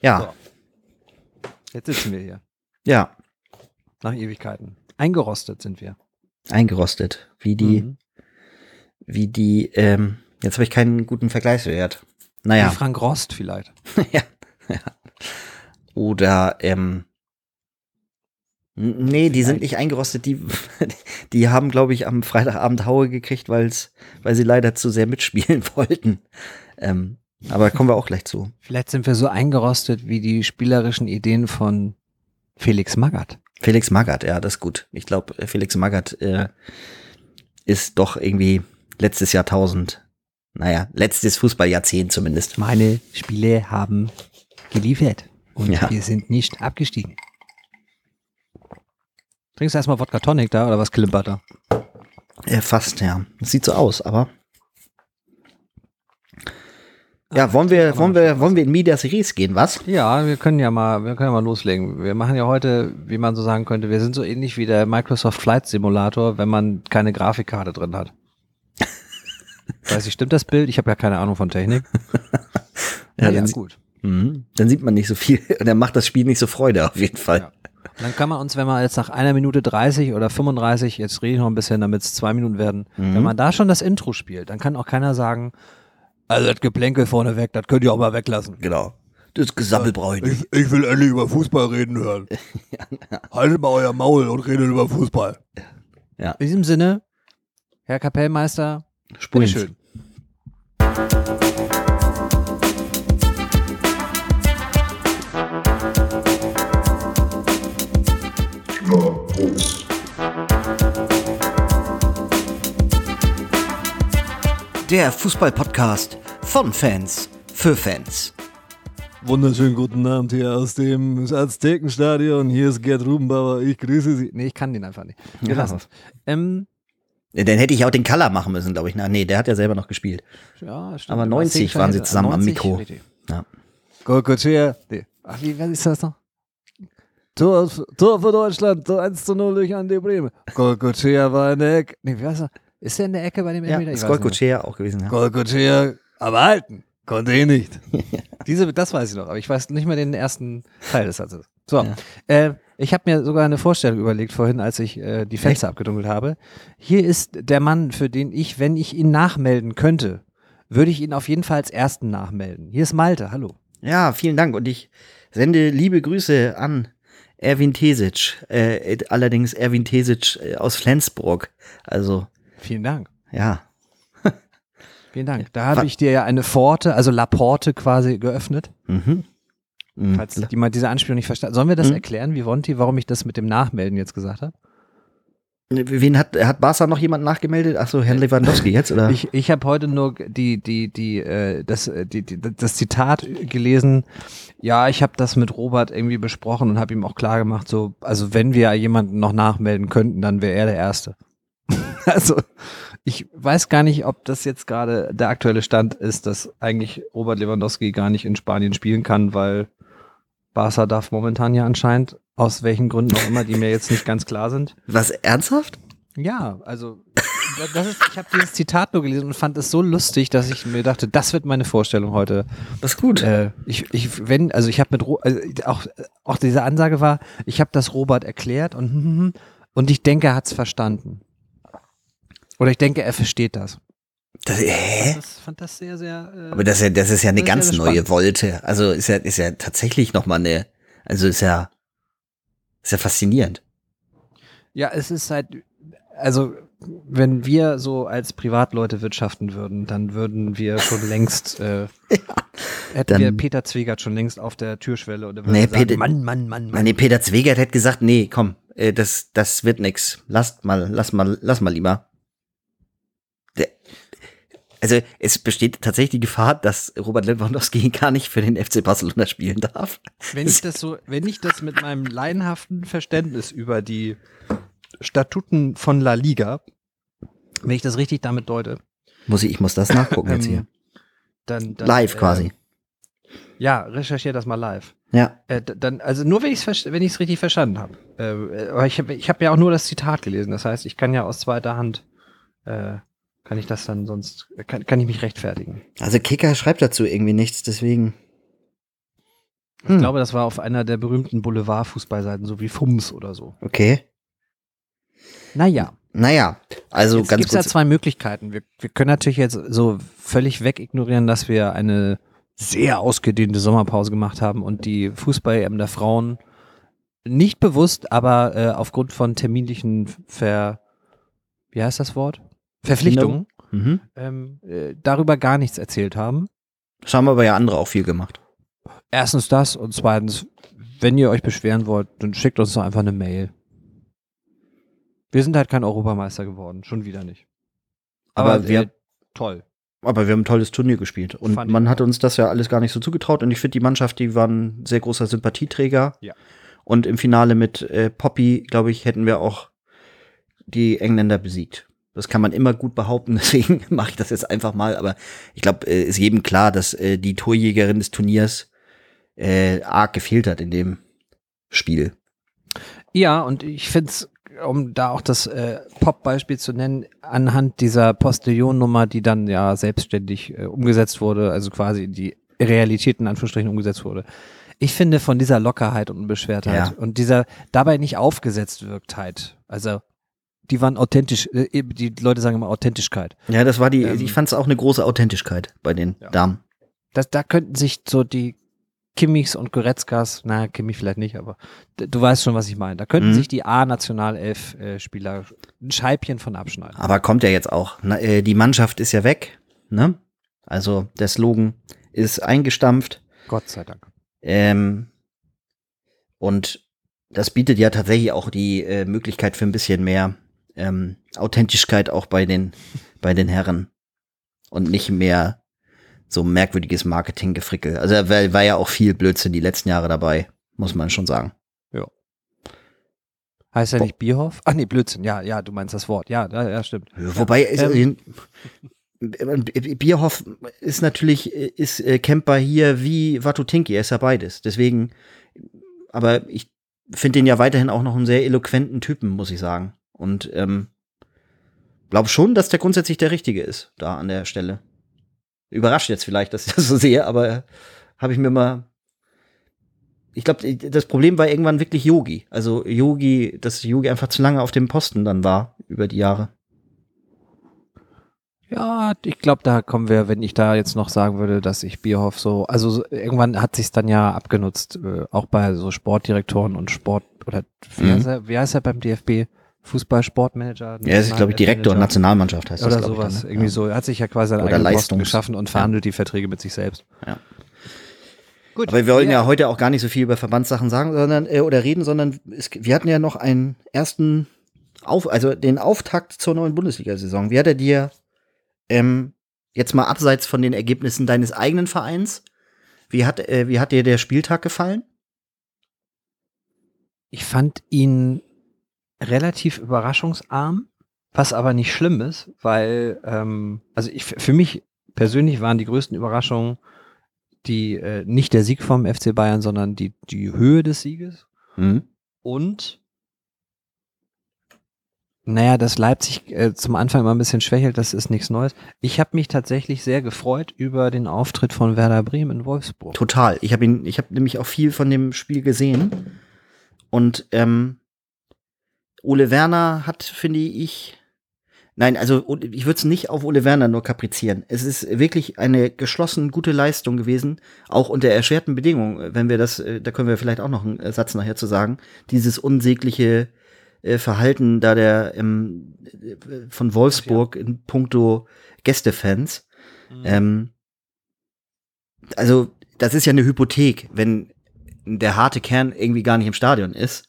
Ja, So. Jetzt sitzen wir hier. ja, Nach Ewigkeiten. Eingerostet sind wir. eingerostet. Wie die, Mhm. wie die, ähm, jetzt habe ich keinen guten Vergleichswert. Naja. Wie Frank Rost vielleicht. ja, ja. Oder, ähm, nee, die sind nicht eingerostet. Die, die haben, glaube ich, am Freitagabend Haue gekriegt, weil's, weil sie leider zu sehr mitspielen wollten. Ähm, aber kommen wir auch gleich zu. Vielleicht sind wir so eingerostet wie die spielerischen Ideen von Felix Magath. Felix Magath, ja, das ist gut. Ich glaube, Felix Magath äh, ist doch irgendwie letztes Jahrtausend, naja, letztes Fußballjahrzehnt zumindest. Meine Spiele haben geliefert und Ja. wir sind nicht abgestiegen. Trinkst du erstmal Wodka Tonic da oder was klimpert da? Äh, fast, ja. Das sieht so aus, aber. Ja, wollen wir, wollen wir, wollen wir in Medias Res gehen, was? Ja, wir können ja mal, wir können ja mal loslegen. Wir machen ja heute, wie man so sagen könnte, wir sind so ähnlich wie der Microsoft Flight Simulator, wenn man keine Grafikkarte drin hat. Weiß ich, stimmt das Bild? Ich habe ja keine Ahnung von Technik. Ja, ja, gut. Mhm. dann sieht man nicht so viel und dann macht das Spiel nicht so Freude auf jeden Fall. Ja. Dann kann man uns, wenn man jetzt nach einer Minute 30 oder 35, jetzt rede ich noch ein bisschen, damit es zwei Minuten werden, Mhm. wenn man da schon das Intro spielt, dann kann auch keiner sagen, also das Geplänkel vorne weg, das könnt ihr auch mal weglassen. Genau. Das Gesammel brauche ich nicht. Ich, ich will endlich über Fußball reden hören. Haltet mal euer Maul und redet über Fußball. In diesem Sinne, Herr Kapellmeister, Spulen's. schön. Der Fußball-Podcast von Fans für Fans. Wunderschönen guten Abend hier aus dem Aztekenstadion. Hier ist Gerd Rubenbauer. Ich grüße Sie. Nee, ich kann den einfach nicht. Wir Ja. Ähm, Ja, Dann hätte ich auch den Color machen müssen, glaube ich. Na, nee, der hat ja selber noch gespielt. ja, stimmt. Aber Du 90 hast den waren sie zusammen am 90, Mikro. richtig. Ja. Golgothea. Nee. Ach, wie, was ist das noch? Tor, Tor für Deutschland, Tor 1 zu 0 durch Andi Bremen. Golgothea war in der Ecke. Nee, wie heißt er? Ist der in der Ecke bei dem Ja, Elfmeter? Ich ist. Golgochea auch gewesen. Ja. Golgothea, aber halten. Konnte eh nicht. Diese, das weiß ich noch, aber ich weiß nicht mehr den ersten Teil des Satzes. So, Ja. äh, ich habe mir sogar eine Vorstellung überlegt vorhin, als ich äh, die Fenster abgedunkelt habe. Hier ist der Mann, für den ich, wenn ich ihn nachmelden könnte, würde ich ihn auf jeden Fall als ersten nachmelden. Hier ist Malte, hallo. ja, vielen Dank. Und ich sende liebe Grüße an Erwin Tesic. Äh, allerdings Erwin Tesic äh, aus Flensburg. Also, Vielen Dank. ja. Vielen Dank. Da habe ich dir ja eine Pforte, also Laporte quasi geöffnet. Mhm. Mhm. Falls jemand diese Anspielung nicht verstanden Sollen wir das Mhm. erklären, wie Wonti, warum ich das mit dem Nachmelden jetzt gesagt habe? Wen hat, hat Barca noch jemand nachgemeldet? Ach so, Herrn Lewandowski jetzt, oder? Ich, ich habe heute nur die, die, die, äh, das, äh, die, die, das Zitat gelesen. Ja, ich habe das mit Robert irgendwie besprochen und habe ihm auch klar gemacht, so, also wenn wir jemanden noch nachmelden könnten, dann wäre er der Erste. also ich weiß gar nicht, ob das jetzt gerade der aktuelle Stand ist, dass eigentlich Robert Lewandowski gar nicht in Spanien spielen kann, weil Barca darf momentan ja anscheinend, aus welchen Gründen auch immer, die mir jetzt nicht ganz klar sind. Was, ernsthaft? Ja, also das ist, ich habe dieses Zitat nur gelesen und fand es so lustig, dass ich mir dachte, das wird meine Vorstellung heute. Das ist gut. Äh, ich, ich, wenn, also ich habe mit also auch, auch diese Ansage war, ich habe das Robert erklärt und und ich denke, er hat's verstanden. Oder ich denke, er versteht das. Das, hä? Das fand das sehr, sehr. Äh, Aber das ist ja, das ist ja eine ganz ja neue spannend. Wolte. Also ist ja, ist ja tatsächlich nochmal eine, also ist ja, ist ja faszinierend. ja, es ist halt, also wenn wir so als Privatleute wirtschaften würden, dann würden wir schon längst, äh, hätten dann- wir Peter Zwegert schon längst auf der Türschwelle oder würden Nee, sagen, Peter- Mann, Mann, Mann, Mann. Nee, Peter Zwegert hätte gesagt, nee, komm, äh, das, das wird nix. Lasst mal, lass mal, lass mal lieber. Also es besteht tatsächlich die Gefahr, dass Robert Lewandowski gar nicht für den FC Barcelona spielen darf. Wenn ich das so, wenn ich das mit meinem laienhaften Verständnis über die Statuten von La Liga, wenn ich das richtig damit deute, Muss ich, ich muss das nachgucken jetzt hier. ähm, dann, dann Live äh, quasi. Ja, recherchiere das mal live. Ja. Äh, dann, also nur wenn ich es wenn ich's richtig verstanden habe. Äh, aber ich habe ich hab ja auch nur das Zitat gelesen. Das heißt, ich kann ja aus zweiter Hand äh, kann ich das dann sonst kann, kann ich mich rechtfertigen. Also Kicker schreibt dazu irgendwie nichts, deswegen. Ich Hm. glaube, das war auf einer der berühmten Boulevard-Fußballseiten, so wie FUMS oder so. Okay. Naja. Naja, also jetzt ganz gibt es ja kurz. zwei Möglichkeiten. Wir, wir können natürlich jetzt so völlig wegignorieren, dass wir eine sehr ausgedehnte Sommerpause gemacht haben und die Fußball-EM der Frauen nicht bewusst, aber äh, aufgrund von terminlichen Ver... Wie heißt das Wort? Verpflichtungen Mhm. ähm, äh, darüber gar nichts erzählt haben. Das haben aber ja andere auch viel gemacht. Erstens das und zweitens, wenn ihr euch beschweren wollt, dann schickt uns doch einfach eine Mail. Wir sind halt kein Europameister geworden, schon wieder nicht. Aber wir- äh, toll. Aber wir haben ein tolles Turnier gespielt. Und Fand man hat uns das ja alles gar nicht so zugetraut. Und ich finde, die Mannschaft, die war ein sehr großer Sympathieträger. Ja. Und im Finale mit äh, Poppy, glaube ich, hätten wir auch die Engländer besiegt. Das kann man immer gut behaupten, deswegen mache ich das jetzt einfach mal. Aber ich glaube, äh, ist jedem klar, dass äh, die Torjägerin des Turniers äh, arg gefehlt hat in dem Spiel. Ja, und ich finde es, um da auch das äh, Pop-Beispiel zu nennen, anhand dieser Postillon-Nummer, die dann ja selbstständig äh, umgesetzt wurde, also quasi in die Realität in Anführungsstrichen umgesetzt wurde. Ich finde von dieser Lockerheit und Unbeschwertheit Ja. und dieser dabei nicht aufgesetzt wirktheit, also die waren authentisch, äh, eben die Leute sagen immer Authentischkeit. Ja, das war die, Ähm. ich fand es auch eine große Authentischkeit bei den Ja. Damen. Das, da könnten sich so die Kimmichs und Goretzkas, na, Kimmich vielleicht nicht, aber du weißt schon, was ich meine. Da könnten Mhm. sich die A-Nationalelf-Spieler ein Scheibchen von abschneiden. Aber kommt ja jetzt auch. Na, äh, die Mannschaft ist ja weg, ne? Also der Slogan ist eingestampft. Gott sei Dank. Ähm, und das bietet ja tatsächlich auch die äh, Möglichkeit für ein bisschen mehr ähm, Authentischkeit auch bei den, bei den Herren. Und nicht mehr so merkwürdiges Marketinggefrickel. Also da war, war ja auch viel Blödsinn die letzten Jahre dabei, muss man schon sagen. Heißt er Bo- nicht Bierhoff? Ach nee, Blödsinn. Ja, ja, du meinst das Wort. Ja, ja, ja stimmt. Wobei ist, ähm, äh, Bierhoff ist natürlich äh, ist äh, Camper hier wie Watutinki, er ist ja beides. Deswegen, aber ich finde den ja weiterhin auch noch einen sehr eloquenten Typen, muss ich sagen. Und ähm, glaube schon, dass der grundsätzlich der Richtige ist da an der Stelle. Überrascht jetzt vielleicht, dass ich das so sehe, aber habe ich mir mal ich glaube, das Problem war irgendwann wirklich Yogi. Also Yogi, dass Yogi einfach zu lange auf dem Posten dann war über die Jahre. Ja, ich glaube, da kommen wir, wenn ich da jetzt noch sagen würde, dass ich Bierhoff so, also so, irgendwann hat sich's dann ja abgenutzt, äh, auch bei so Sportdirektoren und Sport oder wie, Mhm. heißt, er, wie heißt er beim DFB? Fußball-Sportmanager? Ja, ist, glaube ich, Direktor und Nationalmannschaft heißt oder das, glaub sowas. Ich dann, ne? Irgendwie ja. so. Er hat sich ja quasi seinen Oder eigenen Posten Leistungs- geschaffen und ja. verhandelt die Verträge mit sich selbst. Ja. Gut. Aber wir wollen ja heute auch gar nicht so viel über Verbandssachen sagen, sondern äh, oder reden, sondern es, wir hatten ja noch einen ersten auf, also den Auftakt zur neuen Bundesliga-Saison. Wie hat er dir ähm, jetzt mal abseits von den Ergebnissen deines eigenen Vereins? Wie hat äh, wie hat dir der Spieltag gefallen? Ich fand ihn relativ überraschungsarm, was aber nicht schlimm ist, weil, ähm, also ich, für mich persönlich waren die größten Überraschungen die, äh, nicht der Sieg vom FC Bayern, sondern die, die Höhe des Sieges Mhm. und naja, dass Leipzig äh, zum Anfang mal ein bisschen schwächelt, das ist nichts Neues. Ich habe mich tatsächlich sehr gefreut über den Auftritt von Werder Bremen in Wolfsburg. Total. Ich habe ihn, ich habe nämlich auch viel von dem Spiel gesehen. Und ähm, Ole Werner hat, finde ich, nein, also ich würde es nicht auf Ole Werner nur kaprizieren. Es ist wirklich eine geschlossen gute Leistung gewesen, auch unter erschwerten Bedingungen. Wenn wir das, äh, da können wir vielleicht auch noch einen äh, Satz nachher zu sagen. Dieses unsägliche äh, Verhalten da der ähm, äh, von Wolfsburg in puncto Gästefans. Mhm. Ähm, also, das ist ja eine Hypothek, wenn der harte Kern irgendwie gar nicht im Stadion ist,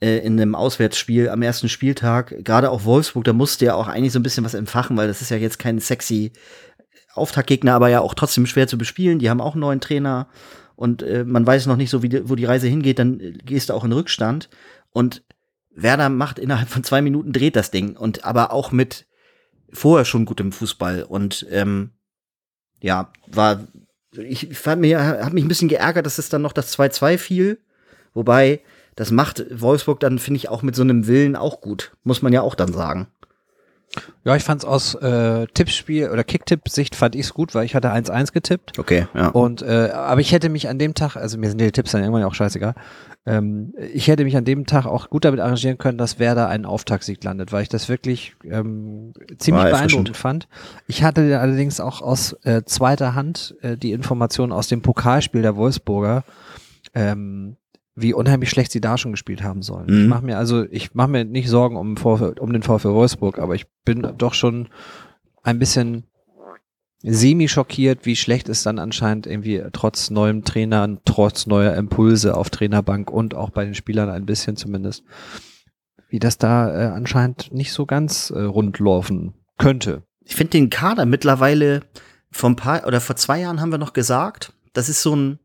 Äh, in einem Auswärtsspiel am ersten Spieltag, gerade auch Wolfsburg, da musste ja auch eigentlich so ein bisschen was entfachen, weil das ist ja jetzt kein sexy Auftaktgegner, aber ja auch trotzdem schwer zu bespielen. Die haben auch einen neuen Trainer und äh, man weiß noch nicht so, wie die, wo die Reise hingeht, dann äh, gehst du auch in Rückstand. Und Werder macht innerhalb von zwei Minuten dreht das Ding und aber auch mit vorher schon gutem Fußball und ähm, ja, war ich fand mir, hat mich ein bisschen geärgert, dass es dann noch das 2-2 fiel. Wobei, das macht Wolfsburg dann, finde ich, auch mit so einem Willen auch gut. Muss man ja auch dann sagen. Ja, ich fand es aus äh, Tippspiel oder Kicktipp-Sicht fand ich es gut, weil ich hatte 1-1 getippt. Okay, ja. Und äh, aber ich hätte mich an dem Tag, also mir sind die Tipps dann irgendwann auch scheißegal, ähm, ich hätte mich an dem Tag auch gut damit arrangieren können, dass Werder einen Auftaktsieg landet, weil ich das wirklich ähm, ziemlich War beeindruckend fand. Ich hatte allerdings auch aus äh, zweiter Hand äh, die Information aus dem Pokalspiel der Wolfsburger, ähm, wie unheimlich schlecht sie da schon gespielt haben sollen. Mhm. Ich mache mir also, ich mache mir nicht Sorgen um, um den VfL Wolfsburg, aber ich bin doch schon ein bisschen semi-schockiert, wie schlecht es dann anscheinend irgendwie trotz neuem Trainer, trotz neuer Impulse auf Trainerbank und auch bei den Spielern ein bisschen zumindest, wie das da äh, anscheinend nicht so ganz äh, rund laufen könnte. Ich finde den Kader mittlerweile vor ein paar oder vor zwei Jahren haben wir noch gesagt, das ist so ein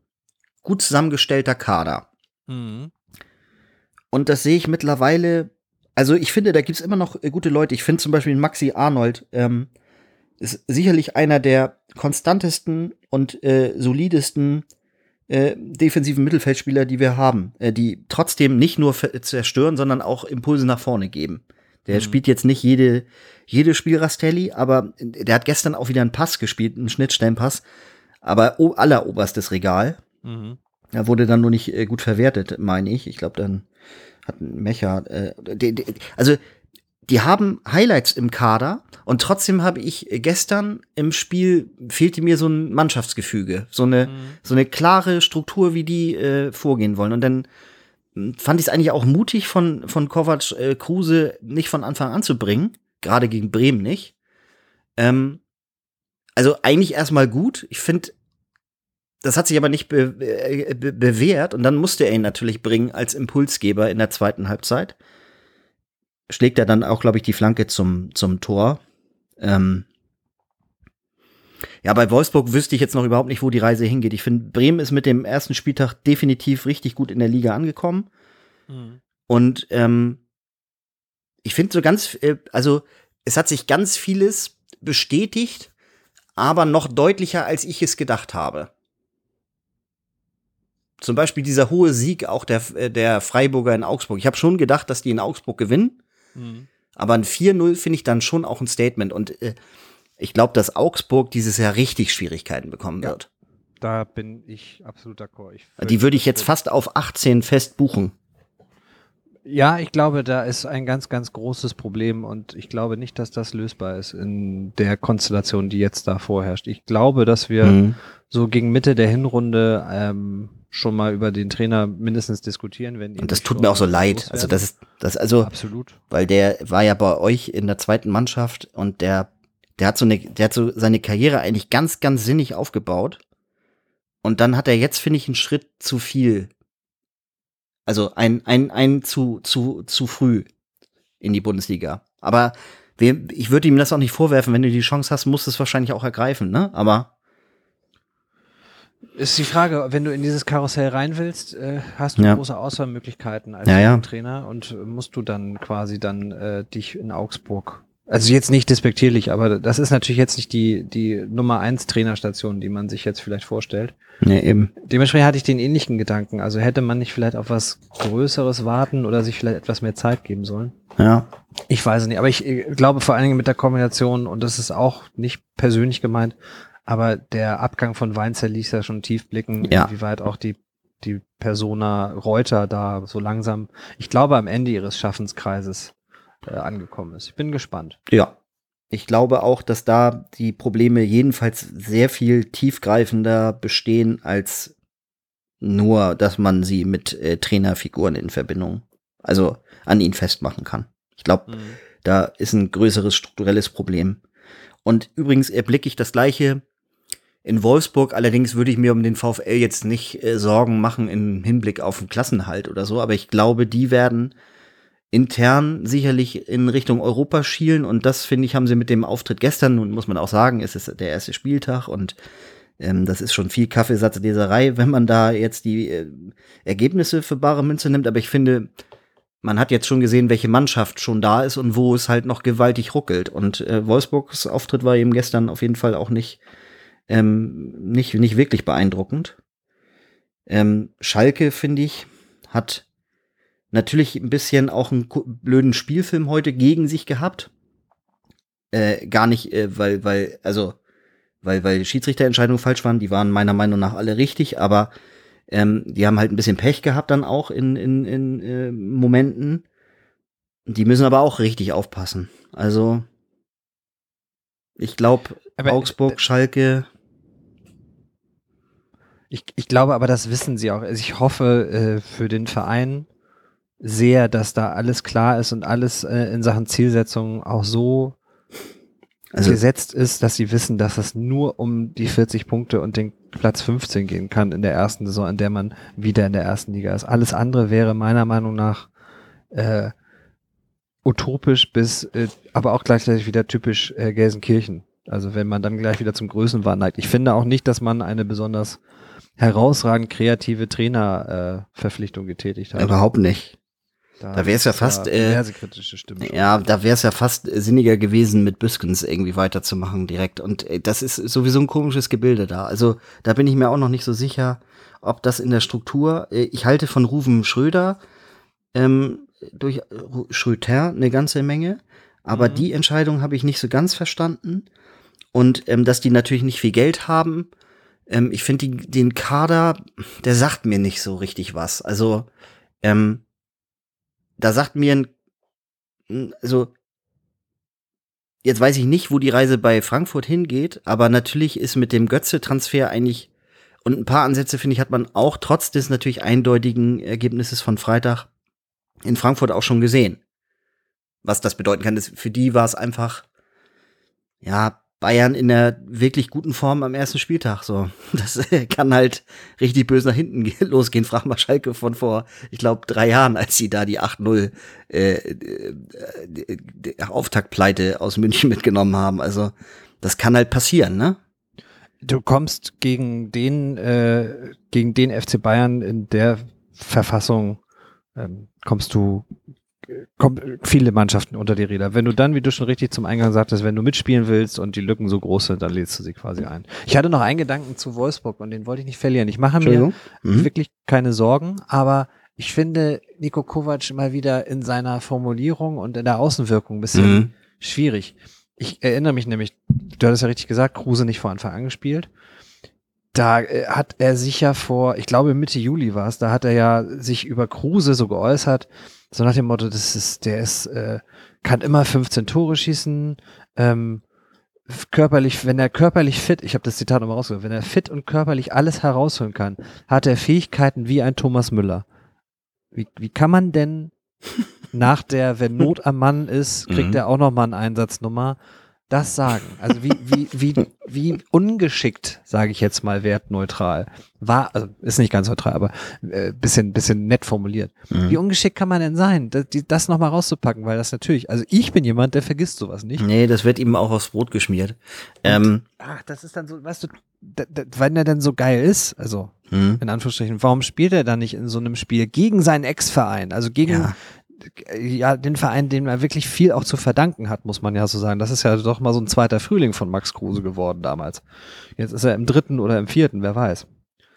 gut zusammengestellter Kader. Und das sehe ich mittlerweile, also ich finde, da gibt's immer noch äh, gute Leute. Ich finde zum Beispiel Maxi Arnold ähm, ist sicherlich einer der konstantesten und äh, solidesten äh, defensiven Mittelfeldspieler, die wir haben, äh, die trotzdem nicht nur zerstören, sondern auch Impulse nach vorne geben. Der Mhm. spielt jetzt nicht jede, jede Spielrastelli, aber der hat gestern auch wieder einen Pass gespielt, einen Schnittstellenpass, aber alleroberstes Regal. Er wurde dann nur nicht äh, gut verwertet, meine ich. Ich glaube, dann hat ein Mecha. Äh, die, die, also die haben Highlights im Kader und trotzdem habe ich gestern im Spiel fehlte mir so ein Mannschaftsgefüge, so eine so eine klare Struktur, wie die äh, vorgehen wollen. Und dann mh, fand ich es eigentlich auch mutig von von Kovac äh, Kruse nicht von Anfang an zu bringen, gerade gegen Bremen nicht. Ähm, also eigentlich erstmal gut. Ich finde das hat sich aber nicht be äh, be bewährt und dann musste er ihn natürlich bringen als Impulsgeber in der zweiten Halbzeit. Schlägt er dann auch, glaube ich, die Flanke zum, zum Tor. Ähm ja, bei Wolfsburg wüsste ich jetzt noch überhaupt nicht, wo die Reise hingeht. Ich finde, Bremen ist mit dem ersten Spieltag definitiv richtig gut in der Liga angekommen. Und ähm, ich finde so ganz, äh, also es hat sich ganz vieles bestätigt, aber noch deutlicher, als ich es gedacht habe. Zum Beispiel dieser hohe Sieg auch der, äh, der Freiburger in Augsburg. Ich habe schon gedacht, dass die in Augsburg gewinnen, aber ein 4-0 finde ich dann schon auch ein Statement. Und äh, ich glaube, dass Augsburg dieses Jahr richtig Schwierigkeiten bekommen Ja. wird. Da bin ich absolut d'accord. Die würde ich jetzt fast auf 18 fest buchen. Ja, ich glaube, da ist ein ganz, ganz großes Problem und ich glaube nicht, dass das lösbar ist in der Konstellation, die jetzt da vorherrscht. Ich glaube, dass wir Mhm. so gegen Mitte der Hinrunde ähm, schon mal über den Trainer mindestens diskutieren, wenn Und das tut mir auch so leid. Also das ist, das also, absolut. weil der war ja bei euch in der zweiten Mannschaft und der, der hat so eine, der hat so seine Karriere eigentlich ganz, ganz sinnig aufgebaut. Und dann hat er jetzt, finde ich, einen Schritt zu viel. Also ein, ein, ein zu, zu, zu früh in die Bundesliga. Aber ich würde ihm das auch nicht vorwerfen. Wenn du die Chance hast, musst du es wahrscheinlich auch ergreifen, ne? Aber Ist die Frage, wenn du in dieses Karussell rein willst, äh, hast du Ja. große Auswahlmöglichkeiten als Ja, ja. Trainer und musst du dann quasi dann äh, dich in Augsburg. Also jetzt nicht despektierlich, aber das ist natürlich jetzt nicht die, die Nummer eins Trainerstation, die man sich jetzt vielleicht vorstellt. ne, eben. Dementsprechend hatte ich den ähnlichen Gedanken. Also hätte man nicht vielleicht auf was Größeres warten oder sich vielleicht etwas mehr Zeit geben sollen? Ja. Ich weiß es nicht, aber ich glaube vor allen Dingen mit der Kombination, und das ist auch nicht persönlich gemeint, aber der Abgang von Weinzel ließ ja schon tief blicken, Ja. inwieweit auch die, die Persona Reuter da so langsam, ich glaube, am Ende ihres Schaffenskreises äh, angekommen ist. Ich bin gespannt. Ja. Ich glaube auch, dass da die Probleme jedenfalls sehr viel tiefgreifender bestehen als nur, dass man sie mit äh, Trainerfiguren in Verbindung, also an ihn festmachen kann. Ich glaube, da ist ein größeres strukturelles Problem. Und übrigens erblicke ich das Gleiche in Wolfsburg. Allerdings würde ich mir um den VfL jetzt nicht äh, Sorgen machen im Hinblick auf den Klassenhalt oder so. Aber ich glaube, die werden intern sicherlich in Richtung Europa schielen. Und das, finde ich, haben sie mit dem Auftritt gestern, nun muss man auch sagen, es ist der erste Spieltag und ähm, das ist schon viel Kaffeesatzleserei, wenn man da jetzt die äh, Ergebnisse für bare Münze nimmt. Aber ich finde, man hat jetzt schon gesehen, welche Mannschaft schon da ist und wo es halt noch gewaltig ruckelt. Und äh, Wolfsburgs Auftritt war eben gestern auf jeden Fall auch nicht, ähm, nicht, nicht wirklich beeindruckend. Ähm, Schalke, finde ich, hat natürlich ein bisschen auch einen blöden Spielfilm heute gegen sich gehabt. Äh, gar nicht, äh, weil, weil, also, weil, weil Schiedsrichterentscheidungen falsch waren. Die waren meiner Meinung nach alle richtig, aber ähm, die haben halt ein bisschen Pech gehabt dann auch in, in, in äh, Momenten. Die müssen aber auch richtig aufpassen. Also, ich glaube, Aber, Augsburg, äh, Schalke, Ich, ich glaube aber, das wissen sie auch. Also ich hoffe äh, für den Verein sehr, dass da alles klar ist und alles äh, in Sachen Zielsetzung auch so also gesetzt ist, dass sie wissen, dass es nur um die 40 Punkte und den Platz 15 gehen kann in der ersten Saison, in der man wieder in der ersten Liga ist. Alles andere wäre meiner Meinung nach äh, utopisch bis, äh, aber auch gleichzeitig wieder typisch äh, Gelsenkirchen. Also wenn man dann gleich wieder zum Größenwahn neigt. Ich finde auch nicht, dass man eine besonders herausragend kreative Trainerverpflichtung äh, getätigt hat. überhaupt nicht. Da wär's ja gibt's fast, äh. Ja, da wäre es ja fast sinniger gewesen, mit Büskens irgendwie weiterzumachen direkt. Und äh, das ist sowieso ein komisches Gebilde da. Also da bin ich mir auch noch nicht so sicher, ob das in der Struktur. Äh, ich halte von Ruven Schröder ähm, durch Schröter eine ganze Menge, aber Mhm. die Entscheidung habe ich nicht so ganz verstanden. Und ähm, dass die natürlich nicht viel Geld haben. Ähm, ich finde den Kader, der sagt mir nicht so richtig was. Also ähm, da sagt mir ein, also jetzt weiß ich nicht, wo die Reise bei Frankfurt hingeht, aber natürlich ist mit dem Götze-Transfer eigentlich und ein paar Ansätze, finde ich, hat man auch trotz des natürlich eindeutigen Ergebnisses von Freitag in Frankfurt auch schon gesehen. Was das bedeuten kann, ist, für die war es einfach, ja, Bayern in der wirklich guten Form am ersten Spieltag. So, das äh, kann halt richtig böse nach hinten ge- losgehen. Frag mal Schalke von vor, ich glaube, drei Jahren, als sie da die 8-0 äh, äh, äh, Auftaktpleite aus München mitgenommen haben. Also, das kann halt passieren, ne? Du kommst gegen den, äh, gegen den FC Bayern in der Verfassung, ähm, kommst du, kommen viele Mannschaften unter die Räder. Wenn du dann, wie du schon richtig zum Eingang sagtest, wenn du mitspielen willst und die Lücken so groß sind, dann lädst du sie quasi ein. Ich hatte noch einen Gedanken zu Wolfsburg und den wollte ich nicht verlieren. Ich mache mir Mhm. wirklich keine Sorgen, aber ich finde Nico Kovac mal wieder in seiner Formulierung und in der Außenwirkung ein bisschen Mhm. schwierig. Ich erinnere mich nämlich, du hattest ja richtig gesagt, Kruse nicht vor Anfang an gespielt. Da äh, hat er sich ja vor, ich glaube Mitte Juli war es, da hat er ja sich über Kruse so geäußert, so nach dem Motto, das ist, der ist, äh, kann immer 15 Tore schießen, ähm, körperlich, wenn er körperlich fit, ich habe das Zitat nochmal rausgehört, wenn er fit und körperlich alles herausholen kann, hat er Fähigkeiten wie ein Thomas Müller. Wie, wie kann man denn nach der, wenn Not am Mann ist, kriegt Mhm. er auch nochmal eine Einsatznummer, das sagen? Also wie, wie, wie, wie ungeschickt, sage ich jetzt mal wertneutral, war, also ist nicht ganz neutral, aber äh, bisschen, bisschen nett formuliert. Mhm. Wie ungeschickt kann man denn sein, das, die, das nochmal rauszupacken, weil das natürlich, also ich bin jemand, der vergisst sowas nicht. Nee, das wird ihm auch aufs Brot geschmiert. Ähm, Ach, das ist dann so, weißt du, wenn er denn so geil ist, also hm. in Anführungsstrichen, warum spielt er dann nicht in so einem Spiel gegen seinen Ex-Verein, also gegen Ja. Ja, den Verein, dem er wirklich viel auch zu verdanken hat, muss man ja so sagen. Das ist ja doch mal so ein zweiter Frühling von Max Kruse geworden damals. Jetzt ist er im dritten oder im vierten, wer weiß.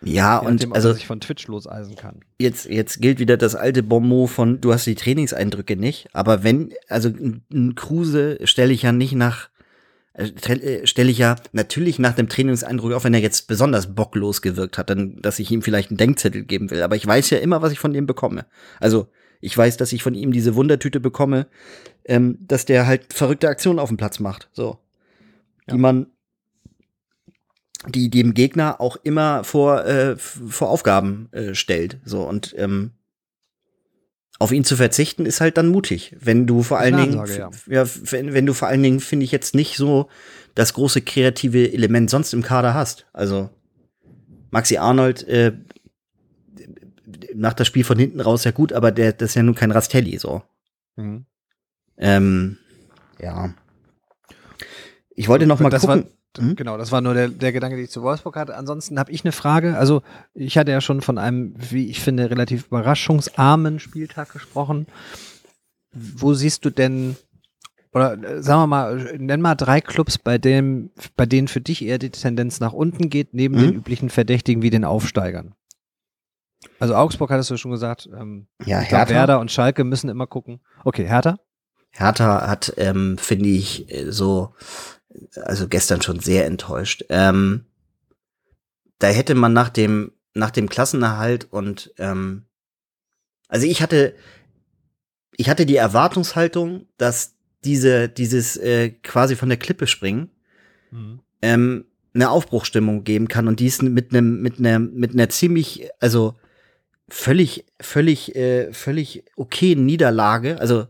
Ja, Je und nachdem, also sich von Twitch loseisen kann. jetzt, jetzt gilt wieder das alte Bonmot von, du hast die Trainingseindrücke nicht, aber wenn, also ein Kruse stelle ich ja nicht nach, äh, stelle ich ja natürlich nach dem Trainingseindruck, auch wenn er jetzt besonders bocklos gewirkt hat, dann, dass ich ihm vielleicht einen Denkzettel geben will. Aber ich weiß ja immer, was ich von dem bekomme. Also ich weiß, dass ich von ihm diese Wundertüte bekomme, ähm, dass der halt verrückte Aktionen auf dem Platz macht. So. Die Ja. man, die dem Gegner auch immer vor, äh, vor Aufgaben äh, stellt. So und ähm, auf ihn zu verzichten ist halt dann mutig, wenn du vor allen Dingen, f- ja, wenn, wenn du vor allen Dingen finde ich jetzt nicht so das große kreative Element sonst im Kader hast. Also Maxi Arnold äh, macht das Spiel von hinten raus ja gut, aber der das ist ja nun kein Rastelli so. Mhm. Ähm, ja. Ich wollte noch mal Das war- gucken. Hm? Genau, das war nur der, der Gedanke, den ich zu Wolfsburg hatte. Ansonsten habe ich eine Frage. Also, ich hatte ja schon von einem, wie ich finde, relativ überraschungsarmen Spieltag gesprochen. Wo siehst du denn, oder äh, sagen wir mal, nenn mal drei Clubs, bei, dem, bei denen für dich eher die Tendenz nach unten geht, neben Mhm. den üblichen Verdächtigen wie den Aufsteigern. Also Augsburg hattest du schon gesagt, ähm, Ja, ich glaub, Hertha. Werder und Schalke müssen immer gucken. Okay, Hertha? Hertha hat, ähm, finde ich, äh, so, also gestern schon sehr enttäuscht. Ähm, da hätte man nach dem, nach dem Klassenerhalt und ähm, also ich hatte, ich hatte die Erwartungshaltung, dass diese, dieses äh, quasi von der Klippe springen, Mhm. ähm, eine Aufbruchstimmung geben kann und dies mit einem, mit einer, mit einer ziemlich, also völlig, völlig, äh, völlig okayen Niederlage, also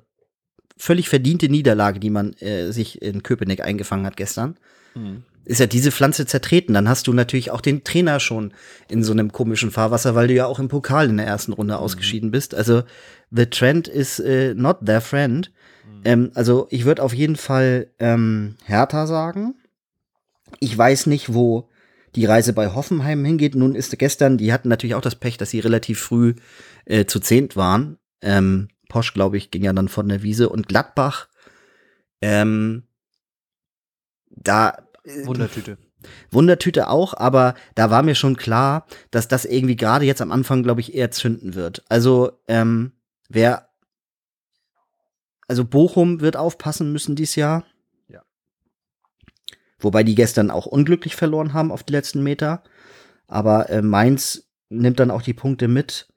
völlig verdiente Niederlage, die man äh, sich in Köpenick eingefangen hat gestern, Mhm. ist ja diese Pflanze zertreten. Dann hast du natürlich auch den Trainer schon in so einem komischen Fahrwasser, weil du ja auch im Pokal in der ersten Runde ausgeschieden bist. Also the trend is äh, not their friend. Ähm, also ich würde auf jeden Fall ähm, Hertha sagen. Ich weiß nicht, wo die Reise bei Hoffenheim hingeht. Nun ist gestern, die hatten natürlich auch das Pech, dass sie relativ früh äh, zu zehnt waren. Ähm, Posch, glaube ich, ging ja dann von der Wiese und Gladbach. Ähm, da äh, Wundertüte. Wundertüte auch, aber da war mir schon klar, dass das irgendwie gerade jetzt am Anfang, glaube ich, eher zünden wird. Also, ähm, wer, also Bochum wird aufpassen müssen dieses Jahr. Wobei die gestern auch unglücklich verloren haben auf die letzten Meter. Aber äh, Mainz nimmt dann auch die Punkte mit.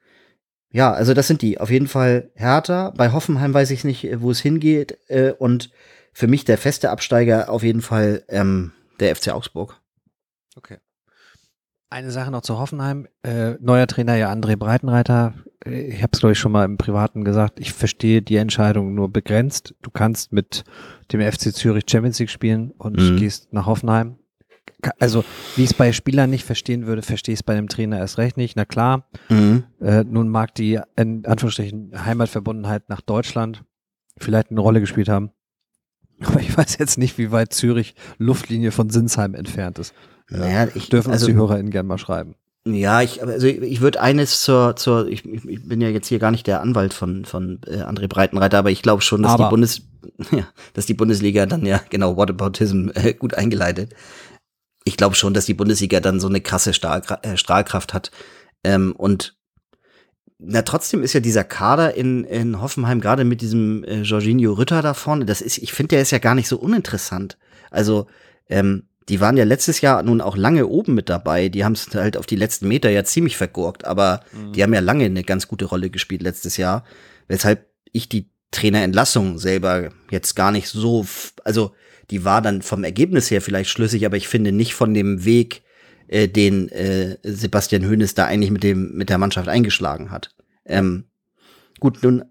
Ja, also das sind die. Auf jeden Fall härter. Bei Hoffenheim weiß ich nicht, äh, wo es hingeht. Äh, und für mich der feste Absteiger auf jeden Fall ähm, der FC Augsburg. Okay. Eine Sache noch zu Hoffenheim. Äh, neuer Trainer ja André Breitenreiter. Äh, Ich habe es, glaube ich, schon mal im Privaten gesagt. Ich verstehe die Entscheidung nur begrenzt. Du kannst mit dem FC Zürich Champions League spielen und Mhm. gehst nach Hoffenheim. Also, wie ich es bei Spielern nicht verstehen würde, verstehe ich es bei einem Trainer erst recht nicht. Na klar, Mhm. äh, nun mag die in Anführungsstrichen Heimatverbundenheit nach Deutschland vielleicht eine Rolle gespielt haben. Aber ich weiß jetzt nicht, wie weit Zürich Luftlinie von Sinsheim entfernt ist. Naja, ich, Dürfen also, uns die HörerInnen gerne mal schreiben. Ja, ich, also ich, würde eines zur, zur ich, ich bin ja jetzt hier gar nicht der Anwalt von, von äh, André Breitenreiter, aber ich glaube schon, dass Aber. die Bundes, ja, dass die Bundesliga dann ja, genau, Whataboutism äh, gut eingeleitet. Ich glaube schon, dass die Bundesliga dann so eine krasse Stahlkra äh, Strahlkraft hat. Ähm, und na, trotzdem ist ja dieser Kader in, in Hoffenheim, gerade mit diesem äh, Jorginho Rütter da vorne, das ist, ich finde, der ist ja gar nicht so uninteressant. Also, ähm, die waren ja letztes Jahr nun auch lange oben mit dabei. Die haben es halt auf die letzten Meter ja ziemlich vergurkt, aber die haben ja lange eine ganz gute Rolle gespielt letztes Jahr. Weshalb ich die Trainerentlassung selber jetzt gar nicht so, also die war dann vom Ergebnis her vielleicht schlüssig, aber ich finde nicht von dem Weg, äh, den äh, Sebastian Hoeneß da eigentlich mit dem mit der Mannschaft eingeschlagen hat. Ähm, gut, nun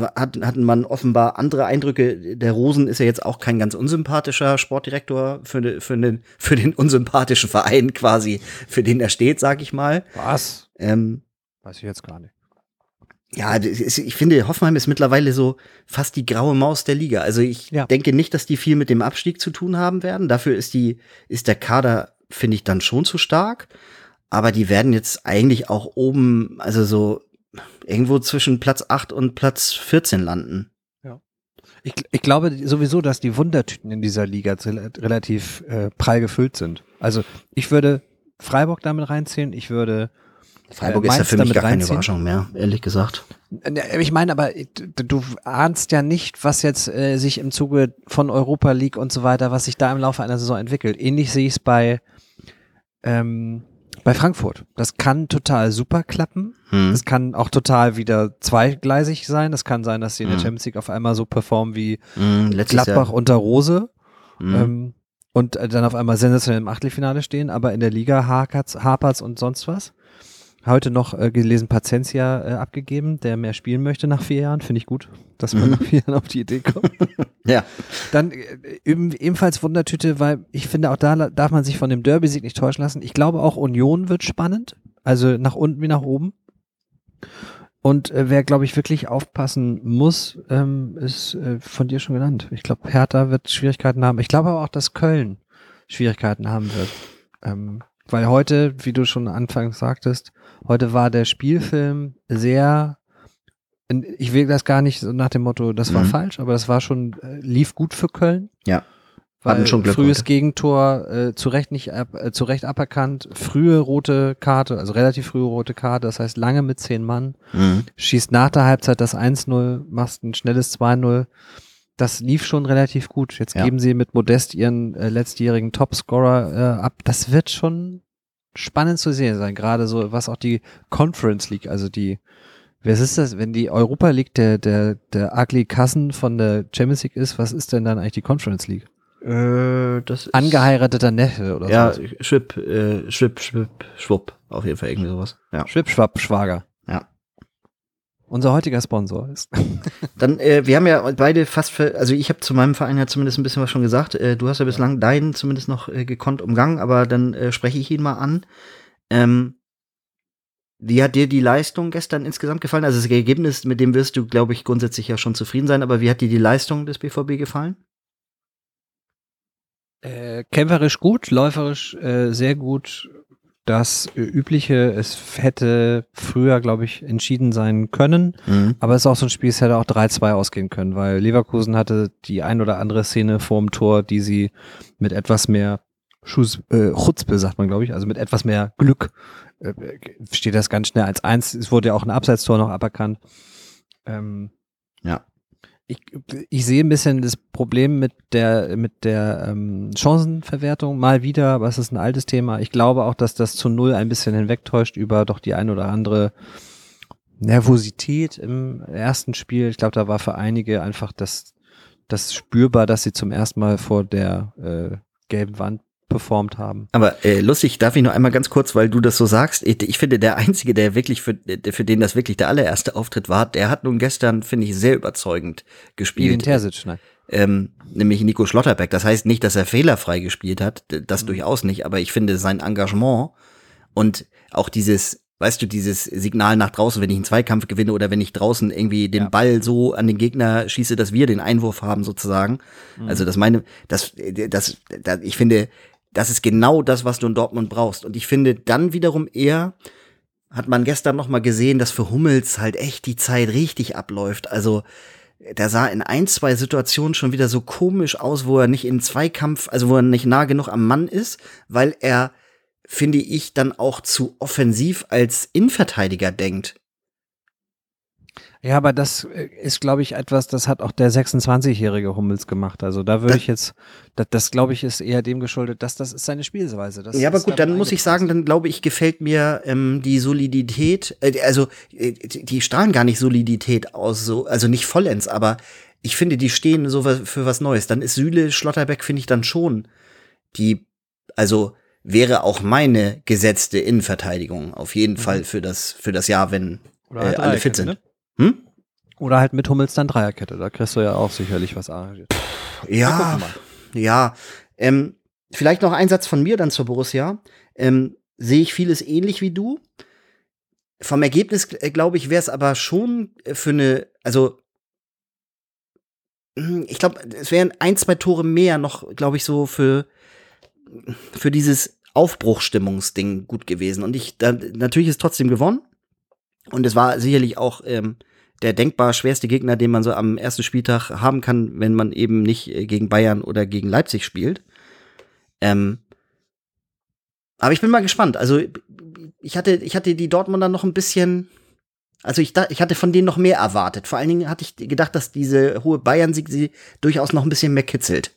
hat, hatten man offenbar andere Eindrücke. Der Rosen ist ja jetzt auch kein ganz unsympathischer Sportdirektor für, ne, für, den, für den unsympathischen Verein quasi, für den er steht, sag ich mal. Was? Ähm, Weiß ich jetzt gar nicht. ja, ist- ich finde, Hoffenheim ist mittlerweile so fast die graue Maus der Liga. Also ich Ja. denke nicht, dass die viel mit dem Abstieg zu tun haben werden. Dafür ist die, ist der Kader, finde ich, dann schon zu stark. Aber die werden jetzt eigentlich auch oben, also so irgendwo zwischen Platz 8 und Platz 14 landen. Ich, ich glaube sowieso, dass die Wundertüten in dieser Liga rel- relativ äh, prall gefüllt sind. Also ich würde Freiburg damit reinzählen, ich würde Freiburg Äh, ist ja für mich gar keine reinziehen? Überraschung mehr, ehrlich gesagt. Äh, Ich meine, aber du du ahnst ja nicht, was jetzt äh, sich im Zuge von Europa League und so weiter, was sich da im Laufe einer Saison entwickelt. Ähnlich sehe ich es bei, ähm, bei Frankfurt. Das kann total super klappen. Hm. Es kann auch total wieder zweigleisig sein. Es kann sein, dass sie in der Mhm. Champions League auf einmal so performen wie Hm, Gladbach Jahr. unter Rose Hm. ähm, und äh, dann auf einmal sensationell im Achtelfinale stehen, aber in der Liga hakert's, hapert's und sonst was. Heute noch äh, gelesen Pacencia äh, abgegeben, der mehr spielen möchte nach vier Jahren. Finde ich gut, dass man Mhm. nach vier Jahren auf die Idee kommt. ja. Dann äh, eben, ebenfalls Wundertüte, weil ich finde, auch da darf man sich von dem Derby-Sieg nicht täuschen lassen. Ich glaube, auch Union wird spannend. Also nach unten wie nach oben. Und äh, wer, glaube ich, wirklich aufpassen muss, ähm, ist äh, von dir schon genannt. Ich glaube, Hertha wird Schwierigkeiten haben. Ich glaube aber auch, dass Köln Schwierigkeiten haben wird. Ähm, weil heute, wie du schon anfangs sagtest, heute war der Spielfilm sehr, ich will das gar nicht so nach dem Motto, das war Mhm. falsch, aber das war schon, äh, lief gut für Köln. Ja. Weil Hatten schon Glück frühes heute. Gegentor, äh, zu Recht nicht ab, äh, zu Recht aberkannt, frühe rote Karte, also relativ frühe rote Karte, das heißt lange mit zehn Mann, Hm. schießt nach der Halbzeit das 1-0, machst ein schnelles 2-0. Das lief schon relativ gut. Jetzt Ja. geben sie mit Modest ihren äh, letztjährigen Topscorer äh, ab. Das wird schon spannend zu sehen sein, gerade so, was auch die Conference League, also die, was ist das, wenn die Europa League der, der, der ugly Cousin von der Champions League ist, was ist denn dann eigentlich die Conference League? Äh, das ist, Angeheirateter Neffe oder Ja, so. Schwipp, äh, Schwipp, Schwipp, Schwupp. Auf jeden Fall irgendwie sowas. Ja. Schwippschwapp Schwager. Unser heutiger Sponsor ist. Dann, äh, wir haben ja beide fast, für, also ich habe zu meinem Verein ja zumindest ein bisschen was schon gesagt. Äh, du hast ja bislang deinen zumindest noch äh, gekonnt umgangen, aber dann äh, spreche ich ihn mal an. Ähm, wie hat dir die Leistung gestern insgesamt gefallen? Also das Ergebnis, mit dem wirst du, glaube ich, grundsätzlich ja schon zufrieden sein, aber wie hat dir die Leistung des BVB gefallen? Äh, kämpferisch gut, läuferisch äh, sehr gut. Das äh, Übliche, es hätte früher, glaube ich, entschieden sein können. Aber es ist auch so ein Spiel, es hätte auch 3-2 ausgehen können, weil Leverkusen hatte die ein oder andere Szene vorm Tor, die sie mit etwas mehr Schuss, äh, Chutzpe, sagt man, glaube ich, also mit etwas mehr Glück äh, steht das ganz schnell als eins. Es wurde ja auch ein Abseitstor noch aberkannt. Ähm, Ja. Ich, ich sehe ein bisschen das Problem mit der, mit der ähm, Chancenverwertung mal wieder, aber es ist ein altes Thema. Ich glaube auch, dass das zu Null ein bisschen hinwegtäuscht über doch die ein oder andere Nervosität im ersten Spiel. Ich glaube, da war für einige einfach das, das spürbar, dass sie zum ersten Mal vor der äh, gelben Wand performt haben. Aber äh, lustig, darf ich noch einmal ganz kurz, weil du das so sagst. Ich, ich finde, der Einzige, der wirklich für, für den das wirklich der allererste Auftritt war, der hat nun gestern, finde ich, sehr überzeugend gespielt. Terzic, nein. ähm, nämlich Nico Schlotterbeck. Das heißt nicht, dass er fehlerfrei gespielt hat, das durchaus nicht, aber ich finde sein Engagement und auch dieses, weißt du, dieses Signal nach draußen, wenn ich einen Zweikampf gewinne oder wenn ich draußen irgendwie den Ja. Ball so an den Gegner schieße, dass wir den Einwurf haben sozusagen. Also das meine, das, das, das, ich finde, das ist genau das, was du in Dortmund brauchst. Und ich finde dann wiederum eher, hat man gestern noch mal gesehen, dass für Hummels halt echt die Zeit richtig abläuft. Also der sah in ein, zwei Situationen schon wieder so komisch aus, wo er nicht in Zweikampf, also wo er nicht nah genug am Mann ist, weil er, finde ich, dann auch zu offensiv als Innenverteidiger denkt. Ja, aber das äh, ist, glaube ich, etwas, das hat auch der 26-jährige Hummels gemacht. Also da würde ich jetzt, das, das glaube ich, ist eher dem geschuldet, dass das ist seine Spielweise. Das ja, aber gut, dann muss ich sagen, dann glaube ich, gefällt mir ähm, die Solidität, äh, also äh, die strahlen gar nicht Solidität aus, so, also nicht vollends, aber ich finde, die stehen so für was Neues. Dann ist Süle Schlotterbeck, finde ich dann schon die, also wäre auch meine gesetzte Innenverteidigung auf jeden Fall für das für das Jahr, wenn äh, alle fit sind. ne? Hm? Oder halt mit Hummels dann Dreierkette. Da kriegst du ja auch sicherlich was arrangiert. Ja, ja. Ähm, vielleicht noch ein Satz von mir dann zur Borussia. Ähm, Sehe ich vieles ähnlich wie du. Vom Ergebnis, äh, glaube ich, wäre es aber schon äh, für eine, also hm, ich glaube, es wären ein, zwei Tore mehr noch, glaube ich, so für, für dieses Aufbruchstimmungsding gut gewesen. Und ich, da, natürlich ist trotzdem gewonnen. Und es war sicherlich auch ähm, der denkbar schwerste Gegner, den man so am ersten Spieltag haben kann, wenn man eben nicht äh, gegen Bayern oder gegen Leipzig spielt. Ähm, aber ich bin mal gespannt. Also ich hatte, ich hatte die Dortmunder noch ein bisschen, also ich, ich hatte von denen noch mehr erwartet. Vor allen Dingen hatte ich gedacht, dass diese hohe Bayern-Sieg sie durchaus noch ein bisschen mehr kitzelt.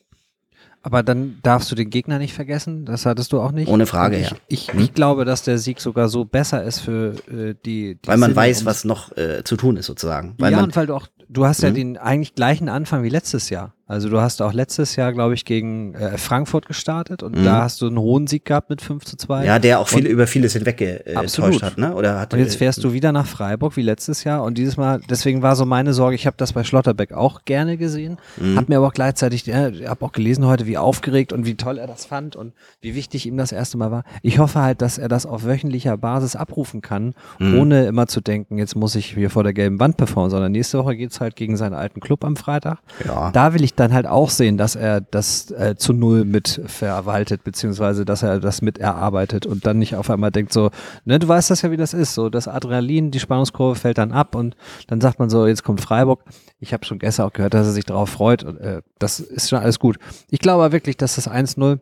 Aber dann darfst du den Gegner nicht vergessen. Das hattest du auch nicht. Ohne Frage, ich, ja. Ich, Hm? ich glaube, dass der Sieg sogar so besser ist für äh, die, die Weil man Sinne weiß, was noch äh, zu tun ist, sozusagen. Weil ja, man, und weil du auch, du hast ja Mhm. den eigentlich gleichen Anfang wie letztes Jahr. Also du hast auch letztes Jahr, glaube ich, gegen äh, Frankfurt gestartet und Mhm. da hast du einen hohen Sieg gehabt mit 5 zu 2. ja, der auch viel Und- über vieles hinweg äh, enttäuscht hat, ne? Oder hat, Und jetzt fährst du wieder nach Freiburg wie letztes Jahr und dieses Mal, deswegen war so meine Sorge, ich habe das bei Schlotterbeck auch gerne gesehen, Mhm. habe mir aber auch gleichzeitig, ja, ich habe auch gelesen heute, wie aufgeregt und wie toll er das fand und wie wichtig ihm das erste Mal war. Ich hoffe halt, dass er das auf wöchentlicher Basis abrufen kann, Mhm. ohne immer zu denken, jetzt muss ich hier vor der gelben Wand performen, sondern nächste Woche geht's halt gegen seinen alten Club am Freitag. ja. Da will ich dann halt auch sehen, dass er das äh, zu null mit verwaltet, beziehungsweise dass er das mit erarbeitet und dann nicht auf einmal denkt so, ne, du weißt das ja, wie das ist, so das Adrenalin, die Spannungskurve fällt dann ab und dann sagt man so, jetzt kommt Freiburg. Ich habe schon gestern auch gehört, dass er sich darauf freut und äh, das ist schon alles gut. Ich glaube aber wirklich, dass das 1-0